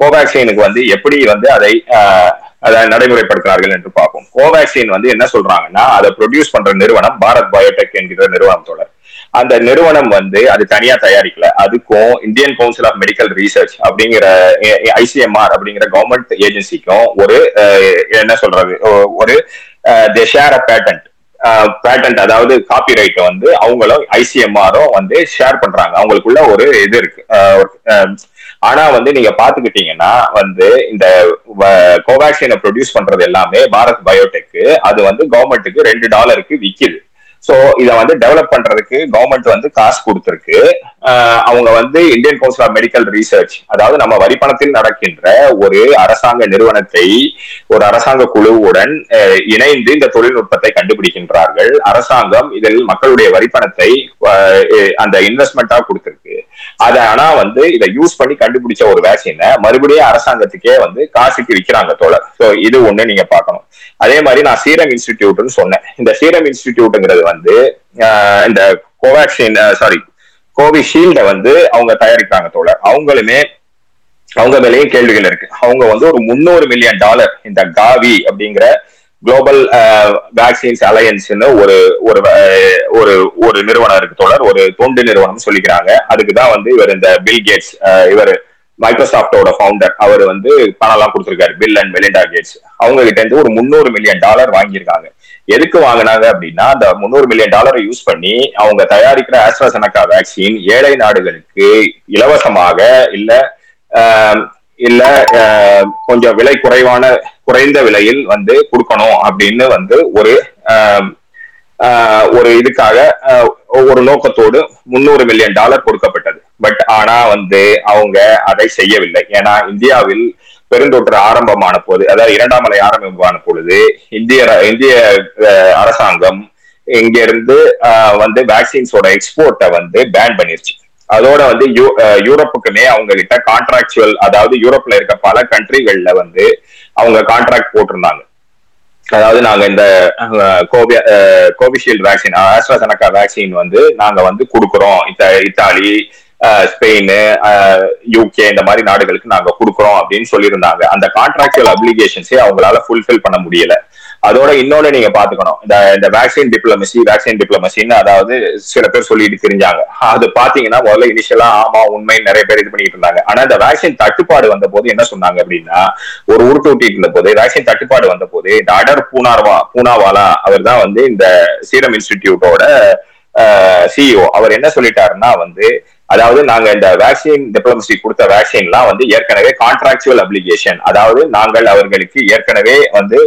கோவேக்சினுக்கு வந்து எப்படி வந்து அதை அதை நடைமுறைப்படுத்துறார்கள் என்று பார்ப்போம். கோவேக்சின் வந்து என்ன சொல்றாங்கன்னா அதை ப்ரொடியூஸ் பண்ற நிறுவனம் பாரத் பயோடெக் என்கிற நிறுவனத்தோட அந்த நிறுவனம் வந்து அது தனியா தயாரிக்கல. அதுக்கும் Indian council of medical research அப்படிங்கிற ஐசிஎம்ஆர் அப்படிங்கிற கவர்மெண்ட் ஏஜென்சிக்கும் ஒரு என்ன சொல்றது ஒரு ஷேர் அ பேட்டன்ட் பேட்டன்ட் அதாவது காப்பி ரைட்டை வந்து அவங்களும் ஐசிஎம்ஆரும் வந்து ஷேர் பண்றாங்க. அவங்களுக்குள்ள ஒரு இது இருக்கு. ஆனா வந்து நீங்க பாத்துக்கிட்டீங்கன்னா வந்து இந்த கோவேக்சினை ப்ரொடியூஸ் பண்றது எல்லாமே பாரத் பயோடெக் அது வந்து கவர்மெண்ட்டுக்கு ரெண்டு டாலருக்கு விக்குது. சோ இத வந்து டெவலப் பண்றதுக்கு கவர்மெண்ட் வந்து காசு கொடுத்துருக்கு. அவங்க வந்து Indian council of medical research அதாவது நம்ம வரிப்பணத்தில் நடக்கின்ற ஒரு அரசாங்க நிறுவனத்தை ஒரு அரசாங்க குழுவுடன் இணைந்து இந்த தொழில்நுட்பத்தை கண்டுபிடிக்கின்றார்கள். அரசாங்கம் இதில் மக்களுடைய வரிப்பணத்தை அந்த இன்வெஸ்ட்மெண்டா கொடுத்திருக்கு. அதை ஆனா வந்து இதை யூஸ் பண்ணி கண்டுபிடிச்ச ஒரு வேக்சினை மறுபடியும் அரசாங்கத்துக்கே வந்து காசுக்கு விற்கிறாங்க தோழர். சோ இது ஒண்ணு நீங்க பார்க்கணும். அதே மாதிரி நான் சீரம் இன்ஸ்டிடியூட்னு சொன்னேன். இந்த சீரம் இன்ஸ்டிடியூட்ங்கிறது வந்து இந்த கோவேக்சின் சாரி கோவிஷீல்டை வந்து அவங்க தயாரிக்கிறாங்க தோழர். அவங்களுமே அவங்க மேலேயும் கேள்விகள் இருக்கு. அவங்க வந்து ஒரு முன்னூறு மில்லியன் டாலர் இந்த காவி அப்படிங்கிற குளோபல் வேக்சின்ஸ் அலையன்ஸ்னு ஒரு ஒரு ஒரு ஒரு நிறுவனம் இருக்கு தொடர் ஒரு தொண்டு நிறுவனம் சொல்லிக்கிறாங்க. அதுக்கு தான் வந்து இவர் இந்த பில் கேட்ஸ் இவர் மைக்ரோசாப்டோட ஃபவுண்டர் அவர் வந்து பணம் எல்லாம் கொடுத்திருக்காரு. பில் அண்ட் மெலிண்டா கேட்ஸ் அவங்க கிட்ட இருந்து ஒரு முன்னூறு மில்லியன் டாலர் வாங்கியிருக்காங்க. எதுக்கு வாங்கினாங்க அப்படின்னா அந்த முன்னூறு மில்லியன் டாலரை யூஸ் பண்ணி அவங்க தயாரிக்கிற ஆஸ்ட்ராசனக்கா வேக்சின் ஏழை நாடுகளுக்கு இலவசமாக இல்ல இல்ல கொஞ்சம் விலை குறைவான குறைந்த விலையில் வந்து கொடுக்கணும் அப்படின்னு வந்து ஒரு ஒரு இதுக்காக ஒரு நோக்கத்தோடு முன்னூறு மில்லியன் டாலர் கொடுக்கப்பட்டது. பட் ஆனா வந்து அவங்க அதை செய்யவில்லை. ஏன்னா இந்தியாவில் பெருந்தொற்று ஆரம்பமான போது அதாவது இரண்டாம் அலை ஆரம்பமான பொழுது இந்திய இந்திய அரசாங்கம் இங்க இருந்து வந்து வேக்சின்ஸோட எக்ஸ்போர்ட்டை வந்து பேன் பண்ணிருச்சு. அதோட வந்து யூரோப்புக்குமே அவங்க கிட்ட கான்ட்ராக்சுவல் அதாவது யூரோப்ல இருக்க பல கண்ட்ரிகள்ல வந்து அவங்க கான்ட்ராக்ட் போட்டிருந்தாங்க. அதாவது நாங்க இந்த கோவி கோவிஷீல்டு வேக்சின் ஆஸ்ட்ராசெனக்கா வேக்சின் வந்து நாங்க வந்து கொடுக்குறோம். இத்த இத்தாலி ஸ்பெயின் யூகே இந்த மாதிரி நாடுகளுக்கு நாங்க கொடுக்குறோம் அப்படின்னு சொல்லியிருந்தாங்க. அந்த கான்ட்ராக்சுவல் அப்ளிகேஷன்ஸே அவங்களால ஃபுல்ஃபில் பண்ண முடியல. அதோட இன்னொன்னு நீங்க பாத்துக்கணும். இந்த இந்த வேக்சின் டிப்ளமசி வேக்சின் டிப்ளமசின்னு அதாவது சில பேர் சொல்லிட்டு தெரிஞ்சாங்க. அது பாத்தீங்கன்னா முதல்ல இனிஷியலா ஆமா உண்மை நிறைய பேர் இது பண்ணிட்டு இருந்தாங்க. ஆனா இந்த வேக்சின் தட்டுப்பாடு வந்த போது என்ன சொன்னாங்க அப்படின்னா ஒரு உருட்டு ஊட்டிட்டு இருந்த போது வேக்சின் தட்டுப்பாடு வந்த போது இந்த அடர் பூனார்வா பூனாவாலா அவர் தான் வந்து இந்த சீரம் இன்ஸ்டிடியூட்டோட சிஇஓ அவர் என்ன சொல்லிட்டாருன்னா வந்து அதாவது நாங்க இந்த வேக்சின் டிப்ளமசி கொடுத்த வேக்சின்லாம் வந்து ஏற்கனவே கான்ட்ராக்சுவல் அப்ளிகேஷன் அதாவது நாங்கள் அவர்களுக்கு ஏற்கனவே வந்து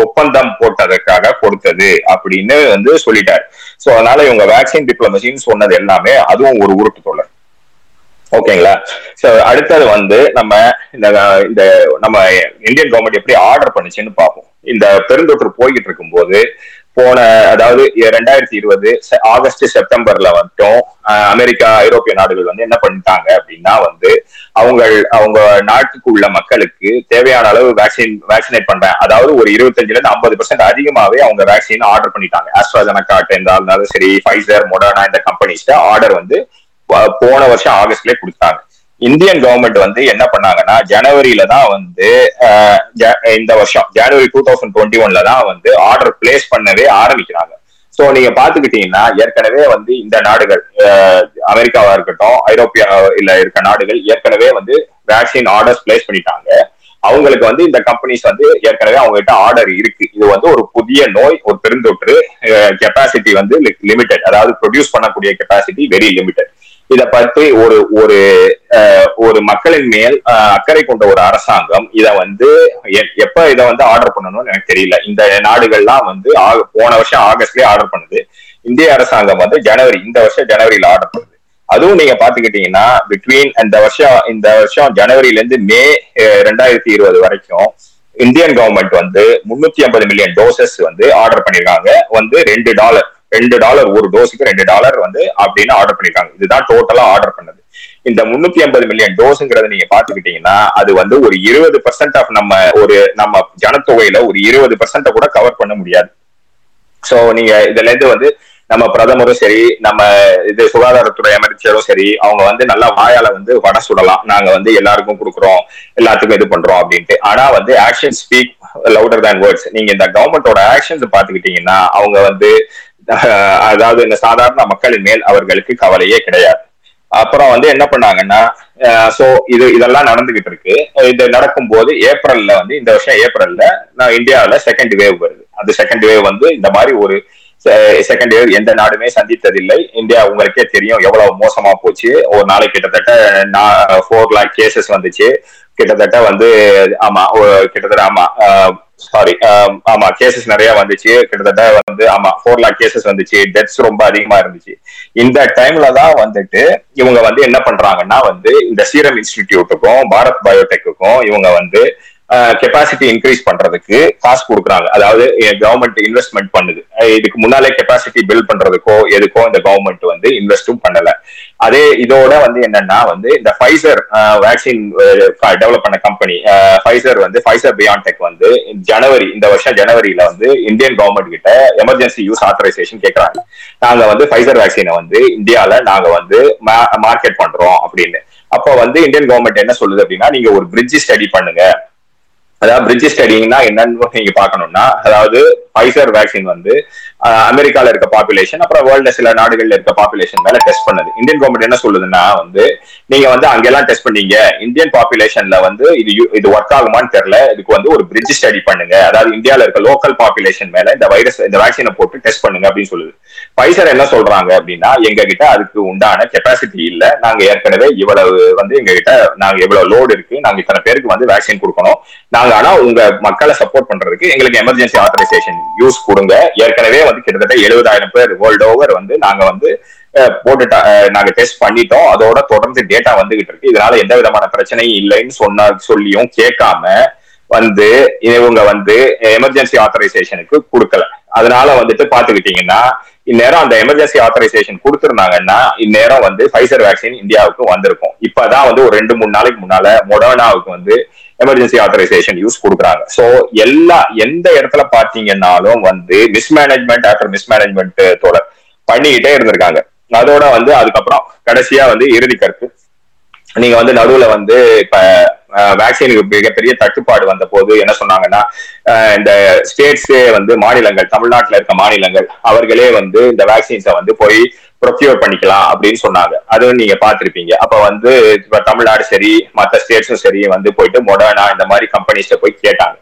ஒப்பந்தம் போட்டதற்காக கொடுத்தது அப்படின்னு வந்து சொல்லிட்டார். சோ அதனால இவங்க வேக்சின் டிப்ளமசின்னு சொன்னது எல்லாமே அதுவும் ஒரு உருட்டு தொடர் ஓகேங்களா? சோ அடுத்தது வந்து நம்ம இந்த இந்த நம்ம இந்தியன் கவர்மெண்ட் எப்படி ஆர்டர் பண்ணுச்சுன்னு பார்ப்போம். இந்த பெருந்தொற்று போய்கிட்டு இருக்கும்போது போன அதாவது ரெண்டாயிரத்தி இருபது ஆகஸ்ட் செப்டம்பர்ல மட்டும் அமெரிக்கா ஐரோப்பிய நாடுகள் வந்து என்ன பண்ணிட்டாங்க அப்படின்னா வந்து அவங்க அவங்க நாட்டுக்கு உள்ள மக்களுக்கு தேவையான அளவு வேக்சின் வேக்சினேட் பண்றேன் அதாவது ஒரு இருபத்தஞ்சுல இருந்து ஐம்பது பர்சன்ட் அதிகமாவே அவங்க வேக்சின் ஆர்டர் பண்ணிட்டாங்க. ஆஸ்ட்ராஜனக்கா இருந்தாலும் சரி ஃபைசர் மொடர்னா இந்த கம்பெனிஸ்ட ஆர்டர் வந்து போன வருஷம் ஆகஸ்ட்லயே கொடுத்தாங்க. இந்தியன் கவர்மெண்ட் வந்து என்ன பண்ணாங்கன்னா ஜனவரியில தான் வந்து இந்த வருஷம் ஜனவரி டூ தௌசண்ட் டுவெண்ட்டி ஒன்ல தான் வந்து ஆர்டர் பிளேஸ் பண்ணவே ஆரம்பிக்கிறாங்க. சோ நீங்க பாத்துக்கிட்டீங்கன்னா ஏற்கனவே வந்து இந்த நாடுகள் அமெரிக்காவா இருக்கட்டும் ஐரோப்பியாவில் இருக்க நாடுகள் ஏற்கனவே வந்து வேக்சின் ஆர்டர்ஸ் பிளேஸ் பண்ணிட்டாங்க. அவங்களுக்கு வந்து இந்த கம்பெனிஸ் வந்து ஏற்கனவே அவங்க கிட்ட ஆர்டர் இருக்கு. இது வந்து ஒரு புதிய நோய் ஒரு பெருந்தொற்று கெப்பாசிட்டி வந்து லிமிடெட் அதாவது ப்ரொடியூஸ் பண்ணக்கூடிய கெப்பாசிட்டி வெரி லிமிடெட் இத பற்றி ஒரு ஒரு ஒரு மக்களின் மேல் அக்கறை கொண்ட ஒரு அரசாங்கம் இத வந்து எப்ப இத வந்து ஆர்டர் பண்ணணும்னு எனக்கு தெரியல. இந்த நாடுகள்லாம் வந்து போன வருஷம் ஆகஸ்ட்லயே ஆர்டர் பண்ணுது. இந்திய அரசாங்கம் வந்து ஜனவரி இந்த வருஷம் ஜனவரியில ஆர்டர் பண்ணுது. அதுவும் நீங்க பாத்துக்கிட்டீங்கன்னா பிட்வீன் இந்த வருஷம் இந்த வருஷம் ஜனவரில இருந்து மே ரெண்டாயிரத்தி இருபது வரைக்கும் இந்தியன் கவர்மெண்ட் வந்து முன்னூத்தி ஐம்பது மில்லியன் டோசஸ் வந்து ஆர்டர் பண்ணிருக்காங்க வந்து ரெண்டு டாலர். ரெண்டு டாலர் ஒரு டோஸுக்கு ரெண்டு டாலர் வந்து அப்படின்னு ஆர்டர் பண்ணிருக்காங்க. இதுதான் டோட்டலா ஆர்டர் பண்ணது. இந்த முன்னூத்தி ஐம்பது மில்லியன் டோஸுங்கிறத நீங்க பாத்துக்கிட்டீங்கன்னா அது வந்து ஒரு இருபது பர்சன்ட் ஆஃப் நம்ம ஒரு நம்ம ஜனத்தொகையில ஒரு இருபது பர்சன்ட கூட கவர் பண்ண முடியாது. சோ நீங்க இதுல இருந்து வந்து நம்ம பிரதமரும் சரி நம்ம இது சுகாதாரத்துறை அமைச்சரும் சரி அவங்க வந்து நல்லா வாயால வந்து வட சுடலாம். நாங்க வந்து எல்லாருக்கும் கொடுக்குறோம். எல்லாத்துக்கும் இது பண்றோம் அப்படின்ட்டு. ஆனா வந்து action speak louder than words நீங்க இந்த கவர்மெண்டோட ஆக்ஷன்ஸ் பாத்துக்கிட்டீங்கன்னா அவங்க வந்து [LAUGHS] அதாவது இந்த சாதாரண மக்களின் மேல் அவர்களுக்கு கவலையே கிடையாது. அப்புறம் வந்து என்ன பண்ணாங்கன்னா சோ இது இதெல்லாம் நடந்துகிட்டு இருக்கு. இது நடக்கும் போது ஏப்ரல்ல வந்து இந்த வருஷம் ஏப்ரல்ல நான் இந்தியாவில செகண்ட் வேவ் வருது. அந்த செகண்ட் வேவ் வந்து இந்த மாதிரி ஒரு செகண்ட் வேவ் எந்த நாடுமே சந்தித்ததில்லை. இந்தியா உங்களுக்கே தெரியும் எவ்வளவு மோசமா போச்சு. ஒரு நாளைக்கு கிட்டத்தட்ட ஃபோர் லேக் கேசஸ் வந்துச்சு. கிட்டத்தட்ட வந்து ஆமா கிட்டத்தட்ட ஆமா சாரி um, ஆமா கேசஸ் நிறைய வந்துச்சு. கிட்டத்தட்ட வந்து ஆமா ஃபோர் லேக் கேசஸ் வந்துச்சு. டெத்ஸ் ரொம்ப அதிகமா இருந்துச்சு. இந்த டைம்ல தான் வந்துட்டு இவங்க வந்து என்ன பண்றாங்கன்னா வந்து இந்த சீரம் இன்ஸ்டிடியூட்டுக்கும் பாரத் பயோடெக்குக்கும் இவங்க வந்து கெப்பாசிட்டி இன்க்ரீஸ் பண்றதுக்கு காசு கொடுக்குறாங்க. அதாவது கவர்மெண்ட் இன்வெஸ்ட்மெண்ட் பண்ணுது. இதுக்கு முன்னாலே கெப்பாசிட்டி பில்ட் பண்றதுக்கோ எதுக்கோ இந்த கவர்மெண்ட் வந்து இன்வெஸ்டும் பண்ணல. அதே இதோட வந்து என்னன்னா வந்து இந்த ஃபைசர் வேக்சின் டெவலப் பண்ண கம்பெனி ஃபைசர் வந்து ஃபைசர் பியான்டெக் வந்து ஜனவரி இந்த வருஷம் ஜனவரியில வந்து இந்தியன் கவர்மெண்ட் கிட்ட எமர்ஜென்சி யூஸ் ஆத்தரைசேஷன் கேட்கறாங்க நாங்க வந்து ஃபைசர் வேக்சினை வந்து இந்தியால நாங்க வந்து மார்க்கெட் பண்றோம் அப்படின்னு. அப்போ வந்து இந்தியன் கவர்மெண்ட் என்ன சொல்லுது அப்படின்னா நீங்க ஒரு பிரிட்ஜ் ஸ்டடி பண்ணுங்க. அதாவது பிரிட்ஜ் ஸ்டடிங்னா என்னன்னு நீங்க பாக்கணும்னா அதாவது பைசர் வேக்சின் வந்து அமெரிக்கால இருக்க பாப்புலேஷன் அப்புறம் வேர்ல்ட்ல சில நாடுகள்ல இருக்க பாப்புலேஷன் மேல டெஸ்ட் பண்ணுது. இந்தியன் கவர்மெண்ட் என்ன சொல்லுதுன்னா வந்து நீங்க வந்து அங்கெல்லாம் டெஸ்ட் பண்ணீங்க. இந்தியன் பாப்புலேஷன்ல வந்து இது இது ஒர்க் ஆகுமான்னு தெரியல. இதுக்கு வந்து ஒரு பிரிட்ஜ் ஸ்டடி பண்ணுங்க. அதாவது இந்தியால இருக்க லோக்கல் பாப்புலேஷன் மேல இந்த வைரஸ் இந்த வேக்சினை போட்டு டெஸ்ட் பண்ணுங்க அப்படின்னு சொல்லுது. பைசர் என்ன சொல்றாங்க அப்படின்னா எங்க கிட்ட அதுக்கு உண்டான கெப்பாசிட்டி இல்ல. நாங்க ஏற்கனவே இவ்வளவு வந்து எங்க கிட்ட நாங்க இவ்வளவு லோடு இருக்கு. நாங்க இத்தனை பேருக்கு வந்து வேக்சின் கொடுக்கணும். நாங்க ஆனா உங்க மக்களை சப்போர்ட் பண்றதுக்கு எங்களுக்கு எமர்ஜென்சி ஆத்தரைசேஷன் யூஸ் கொடுங்க. ஏற்கனவே வந்து கிட்டத்தட்ட எழுபதாயிரம் பேர் வேர்ல்டு ஓவர் வந்து நாங்க வந்து போட்டுட்டா நாங்க டெஸ்ட் பண்ணிட்டோம். அதோட தொடர்ந்து டேட்டா வந்துகிட்டு இருக்கு. இதனால எந்த விதமான பிரச்சனையும் இல்லைன்னு சொன்ன சொல்லியும் கேட்காம வந்து இவங்க வந்து எமர்ஜென்சி ஆத்தரைசேஷனுக்கு கொடுக்கல. அதனால வந்துட்டு பாத்துக்கிட்டீங்கன்னா இந்நேரம் அந்த எமர்ஜென்சி ஆத்தரைசேஷன் கொடுத்துருந்தாங்கன்னா இந்நேரம் வந்து ஃபைசர் வேக்சின் இந்தியாவுக்கு வந்திருக்கும். இப்பதான் வந்து ஒரு ரெண்டு மூணு நாளைக்கு முன்னால மொடர்னாவுக்கு வந்து எமர்ஜென்சி ஆத்தரைசேஷன் யூஸ் கொடுக்குறாங்க. சோ எல்லா எந்த இடத்துல பாத்தீங்கன்னாலும் வந்து மிஸ்மேனேஜ்மெண்ட் ஆஃப்டர் மிஸ்மேனேஜ்மெண்ட் தோழர் பண்ணிக்கிட்டே இருந்திருக்காங்க. அதோட வந்து அதுக்கப்புறம் கடைசியா வந்து இறுதி கருத்து. நீங்க வந்து நடுவுல வந்து இப்ப வேக்சினுக்கு மிகப்பெரிய தட்டுப்பாடு வந்த போது என்ன சொன்னாங்கன்னா இந்த ஸ்டேட்ஸே வந்து மாநிலங்கள் தமிழ்நாட்டில் இருக்க மாநிலங்கள் அவர்களே வந்து இந்த வேக்சின்ஸை வந்து போய் ப்ரொக்யூர் பண்ணிக்கலாம் அப்படின்னு சொன்னாங்க. அதுவும் நீங்க பாத்திருப்பீங்க அப்ப வந்து இப்ப தமிழ்நாடு சரி மற்ற ஸ்டேட்ஸும் சரி வந்து போயிட்டு மொடர்னா இந்த மாதிரி கம்பெனிஸ்ட போய் கேட்டாங்க.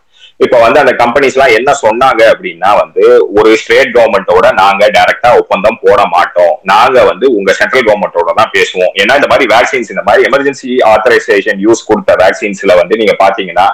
இப்ப வந்து அந்த கம்பெனிஸ் எல்லாம் என்ன சொன்னாங்க அப்படின்னா வந்து ஒரு ஸ்டேட் கவர்மெண்டோட நாங்க டைரக்டா ஒப்பந்தம் போட மாட்டோம். நாங்க வந்து உங்க சென்ட்ரல் கவர்மெண்டோட தான் பேசுவோம். ஏன்னா இந்த மாதிரி வேக்சின்ஸ் இந்த மாதிரி எமர்ஜென்சி ஆத்தரைசேஷன் யூஸ் கொடுத்த வேக்சின்ஸ்ல வந்து நீங்க பாத்தீங்கன்னா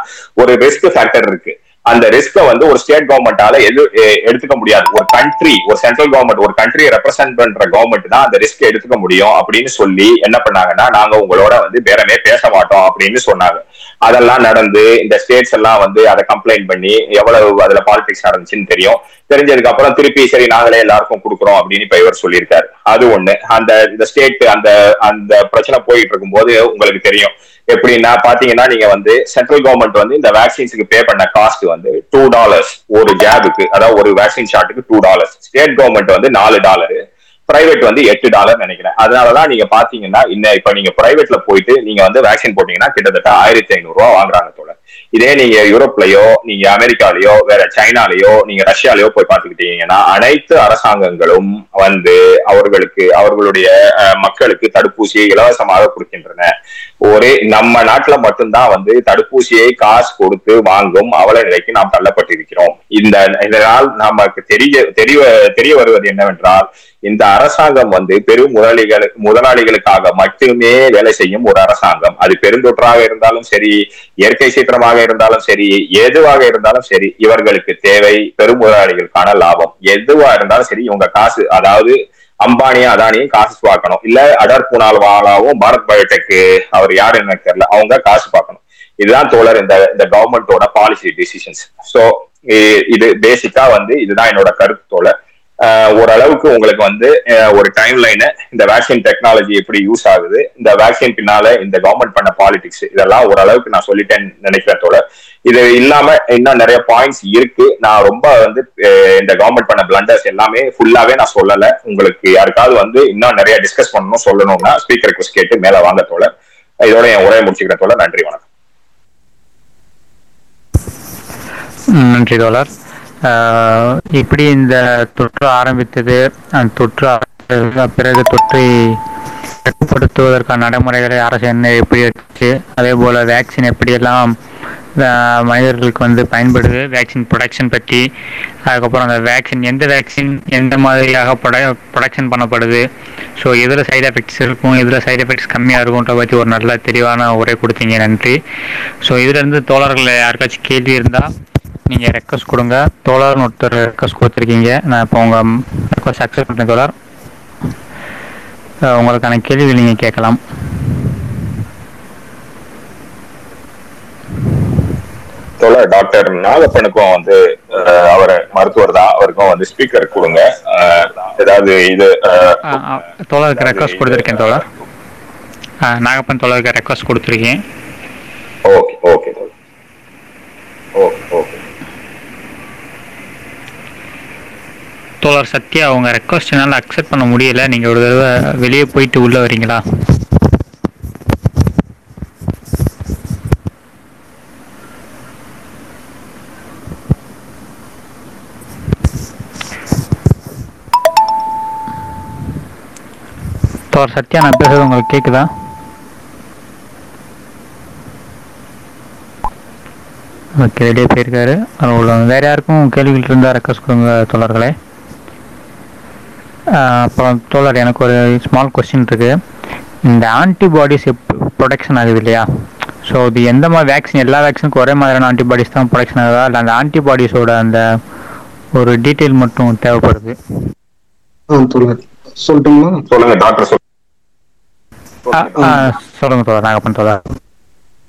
ஒரு ரிஸ்க் ஃபேக்டர் இருக்கு. அந்த ரிஸ்க வந்து ஒரு ஸ்டேட் கவர்மெண்டால எது எடுத்துக்க முடியாது. ஒரு கண்ட்ரி ஒரு சென்ட்ரல் கவர்மெண்ட் ஒரு கண்ட்ரியை ரெப்ரசென்ட் பண்ற கவர்மெண்ட் தான் அந்த ரிஸ்க் எடுத்துக்க முடியும் அப்படின்னு சொல்லி என்ன பண்ணாங்கன்னா நாங்க உங்களோட வந்து பேரமே பேச மாட்டோம் அப்படின்னு சொன்னாங்க. அதெல்லாம் நடந்து இந்த ஸ்டேட்ஸ் எல்லாம் வந்து அதை கம்ப்ளைண்ட் பண்ணி எவ்வளவு அதுல பாலிடிக்ஸ் நடந்துச்சுன்னு தெரியும். தெரிஞ்சதுக்கு அப்புறம் திருப்பி சரி நாங்களே எல்லாருக்கும் கொடுக்குறோம் அப்படின்னு இப்ப இவர் சொல்லியிருக்காரு. அது ஒண்ணு. அந்த இந்த ஸ்டேட் அந்த அந்த பிரச்சனை போயிட்டு இருக்கும் போது உங்களுக்கு தெரியும். எப்படின்னா பாத்தீங்கன்னா நீங்க வந்து சென்ட்ரல் கவர்மெண்ட் வந்து இந்த வேக்சின்ஸுக்கு பே பண்ண காஸ்ட் வந்து டூ டாலர்ஸ் ஒரு ஜாபுக்கு அதாவது ஒரு வேக்சின் ஷாட்டுக்கு டூ டாலர்ஸ் ஸ்டேட் கவர்மெண்ட் வந்து நாலு டாலரு பிரைவேட் வந்து எட்டு டாலர் நினைக்கிறேன். அதனாலதான் நீங்க பாத்தீங்கன்னா இன்ன இப்ப நீங்க பிரைவேட்ல போயிட்டு நீங்க வந்து வேக்சின் போட்டீங்கன்னா கிட்டத்தட்ட ஆயிரத்தி ஐநூறு ரூபா வாங்குறாங்க தோழர். இதே நீங்க யூரோப்லயோ நீங்க அமெரிக்காலயோ வேற சைனாலேயோ நீங்க ரஷ்யாலேயோ போய் பார்த்துக்கிட்டீங்கன்னா அனைத்து அரசாங்கங்களும் வந்து அவர்களுக்கு அவர்களுடைய மக்களுக்கு தடுப்பூசியை இலவசமாக கொடுக்கின்றன. ஒரே நம்ம நாட்டுல மட்டும்தான் வந்து தடுப்பூசியை காசு கொடுத்து வாங்கும் அவல நிலைக்கு நாம் தள்ளப்பட்டிருக்கிறோம். இந்த இதனால் நமக்கு தெரிய தெரிய தெரிய வருவது என்னவென்றால் இந்த அரசாங்கம் வந்து பெரும் முதலாளிகள் முதலாளிகளுக்காக மட்டுமே வேலை செய்யும் ஒரு அரசாங்கம். அது பெருந்தொற்றாக இருந்தாலும் சரி இயற்கை சீற்றமாக இருந்தாலும் சரி எதுவாக இருந்தாலும் சரி இவர்களுக்கு தேவை பெரும் முதலாளிகளுக்கான லாபம். எதுவா இருந்தாலும் சரி இவங்க காசு அதாவது அம்பானியும் அதானியும் காசு பார்க்கணும் இல்ல அடர் புனால் வாலாவும் பாரத் பயோடெக் அவர் யாரு எனக்கு தெரியல அவங்க காசு பார்க்கணும். இதுதான் தோழர் இந்த இந்த கவர்மெண்டோட பாலிசி டிசிஷன்ஸ் சோ இது பேசிக்கா வந்து இதுதான் என்னோட கருத்து தோழர். ஓரளவுக்கு உங்களுக்கு வந்து ஒரு டைம் லைனு இந்த வேக்சின் டெக்னாலஜி எப்படி யூஸ் ஆகுது இந்த வேக்சின் பின்னால இந்த கவர்மெண்ட் பண்ண பாலிடிக்ஸ் இதெல்லாம் ஓரளவுக்கு நான் சொல்லிட்டேன்னு நினைக்கிறேன் தோழர். இது இல்லாம இன்னும் நிறைய பாயிண்ட்ஸ் இருக்கு. நான் ரொம்ப வந்து இந்த கவர்மெண்ட் பண்ண பிளண்டர்ஸ் எல்லாமே ஃபுல்லாவே நான் சொல்லல. உங்களுக்கு யாருக்காவது வந்து இன்னும் நிறைய டிஸ்கஸ் பண்ணணும் சொல்லணும்னா ஸ்பீக்கர் ரிக்வஸ்ட் கேட்டு மேல வாங்க தோழர். இதோட என் உரையை முடிச்சுக்கிறேன் தோழர். நன்றி வணக்கம். நன்றி தோழர். இப்படி இந்த தொற்று ஆரம்பித்தது அந்த தொற்று பிறகு தொற்றை கட்டுப்படுத்துவதற்கான நடைமுறைகளை அரசு என்ன எப்படி வச்சு அதே போல் வேக்சின் எப்படியெல்லாம் மனிதர்களுக்கு வந்து பயன்படுது வேக்சின் ப்ரொடக்ஷன் பற்றி அதுக்கப்புறம் அந்த வேக்சின் எந்த வேக்சின் எந்த மாதிரியாக ப்ரொட ப்ரொடக்ஷன் பண்ணப்படுது ஸோ இதில் சைடு எஃபெக்ட்ஸ் இருக்கும் இதில் சைடு எஃபெக்ட்ஸ் கம்மியாக இருக்கும்ன்ற பற்றி ஒரு நல்ல தெளிவான உரை கொடுத்தீங்க நன்றி. ஸோ இதிலேருந்து தோழர்கள் யாருக்காச்சும் கேள்வி இருந்தால் நீங்கள் ரெக்வஸ்ட் கொடுங்க. தோழர்னு ஒருத்தர் ரெக்வஸ்ட் கொடுத்துருக்கீங்க. நான் இப்போ உங்கள் ரெக்வஸ்ட் அக்செப்ட் பண்ணுறேன் தோழர். உங்களுக்கான கேள்விகள் நீங்கள் கேட்கலாம். தோழர் டாக்டர் நாகப்பனுக்கும் வந்து அவர் மருத்துவர் தான். அவருக்கும் வந்து ஸ்பீக்கர் கொடுங்க. ஏதாவது இது தோழருக்கு ரெக்வஸ்ட் கொடுத்துருக்கேன் தோழர். நாகப்பன் தோழருக்கு ரெக்வஸ்ட் கொடுத்துருக்கேன். ஓகே ஓகே ஓகே ஓகே தோழர் சத்யா அவங்க ரெக்வஸ்ட் என்னால் அக்செப்ட் பண்ண முடியல. நீங்கள் ஒரு தடவை வெளியே போயிட்டு உள்ளே வரீங்களா? தோழர் சத்யா நான் பேசுறது உங்களுக்கு கேட்குதா ஓகே வெளியே போயிருக்காரு. அவ்வளோ வேறு யாருக்கும் கேள்விகள் இருந்தால் ரெக்வஸ்ட் கொடுங்க தோழர்களே. அப்புறம் தோழர் எனக்கு ஒரு ஸ்மால் கொஸ்டின் இருக்குது இந்த ஆன்டிபாடிஸ் ப்ரொடெக்ஷன் ஆகுது இல்லையா? ஸோ இது எந்த மாதிரி வேக்சின் எல்லா வேக்சினுக்கும் ஒரே மாதிரியான ஆன்டிபாடிஸ் தான் ப்ரொடெக்ஷன் ஆகுதா? இல்லை அந்த ஆன்டிபாடிஸோட அந்த ஒரு டீட்டெயில் மட்டும் தேவைப்படுது. சொல்லட்டுங்களா? சொல்லுங்க டாக்டர் சொல்லுங்க தோழர் நாகப்பன் தோழர்.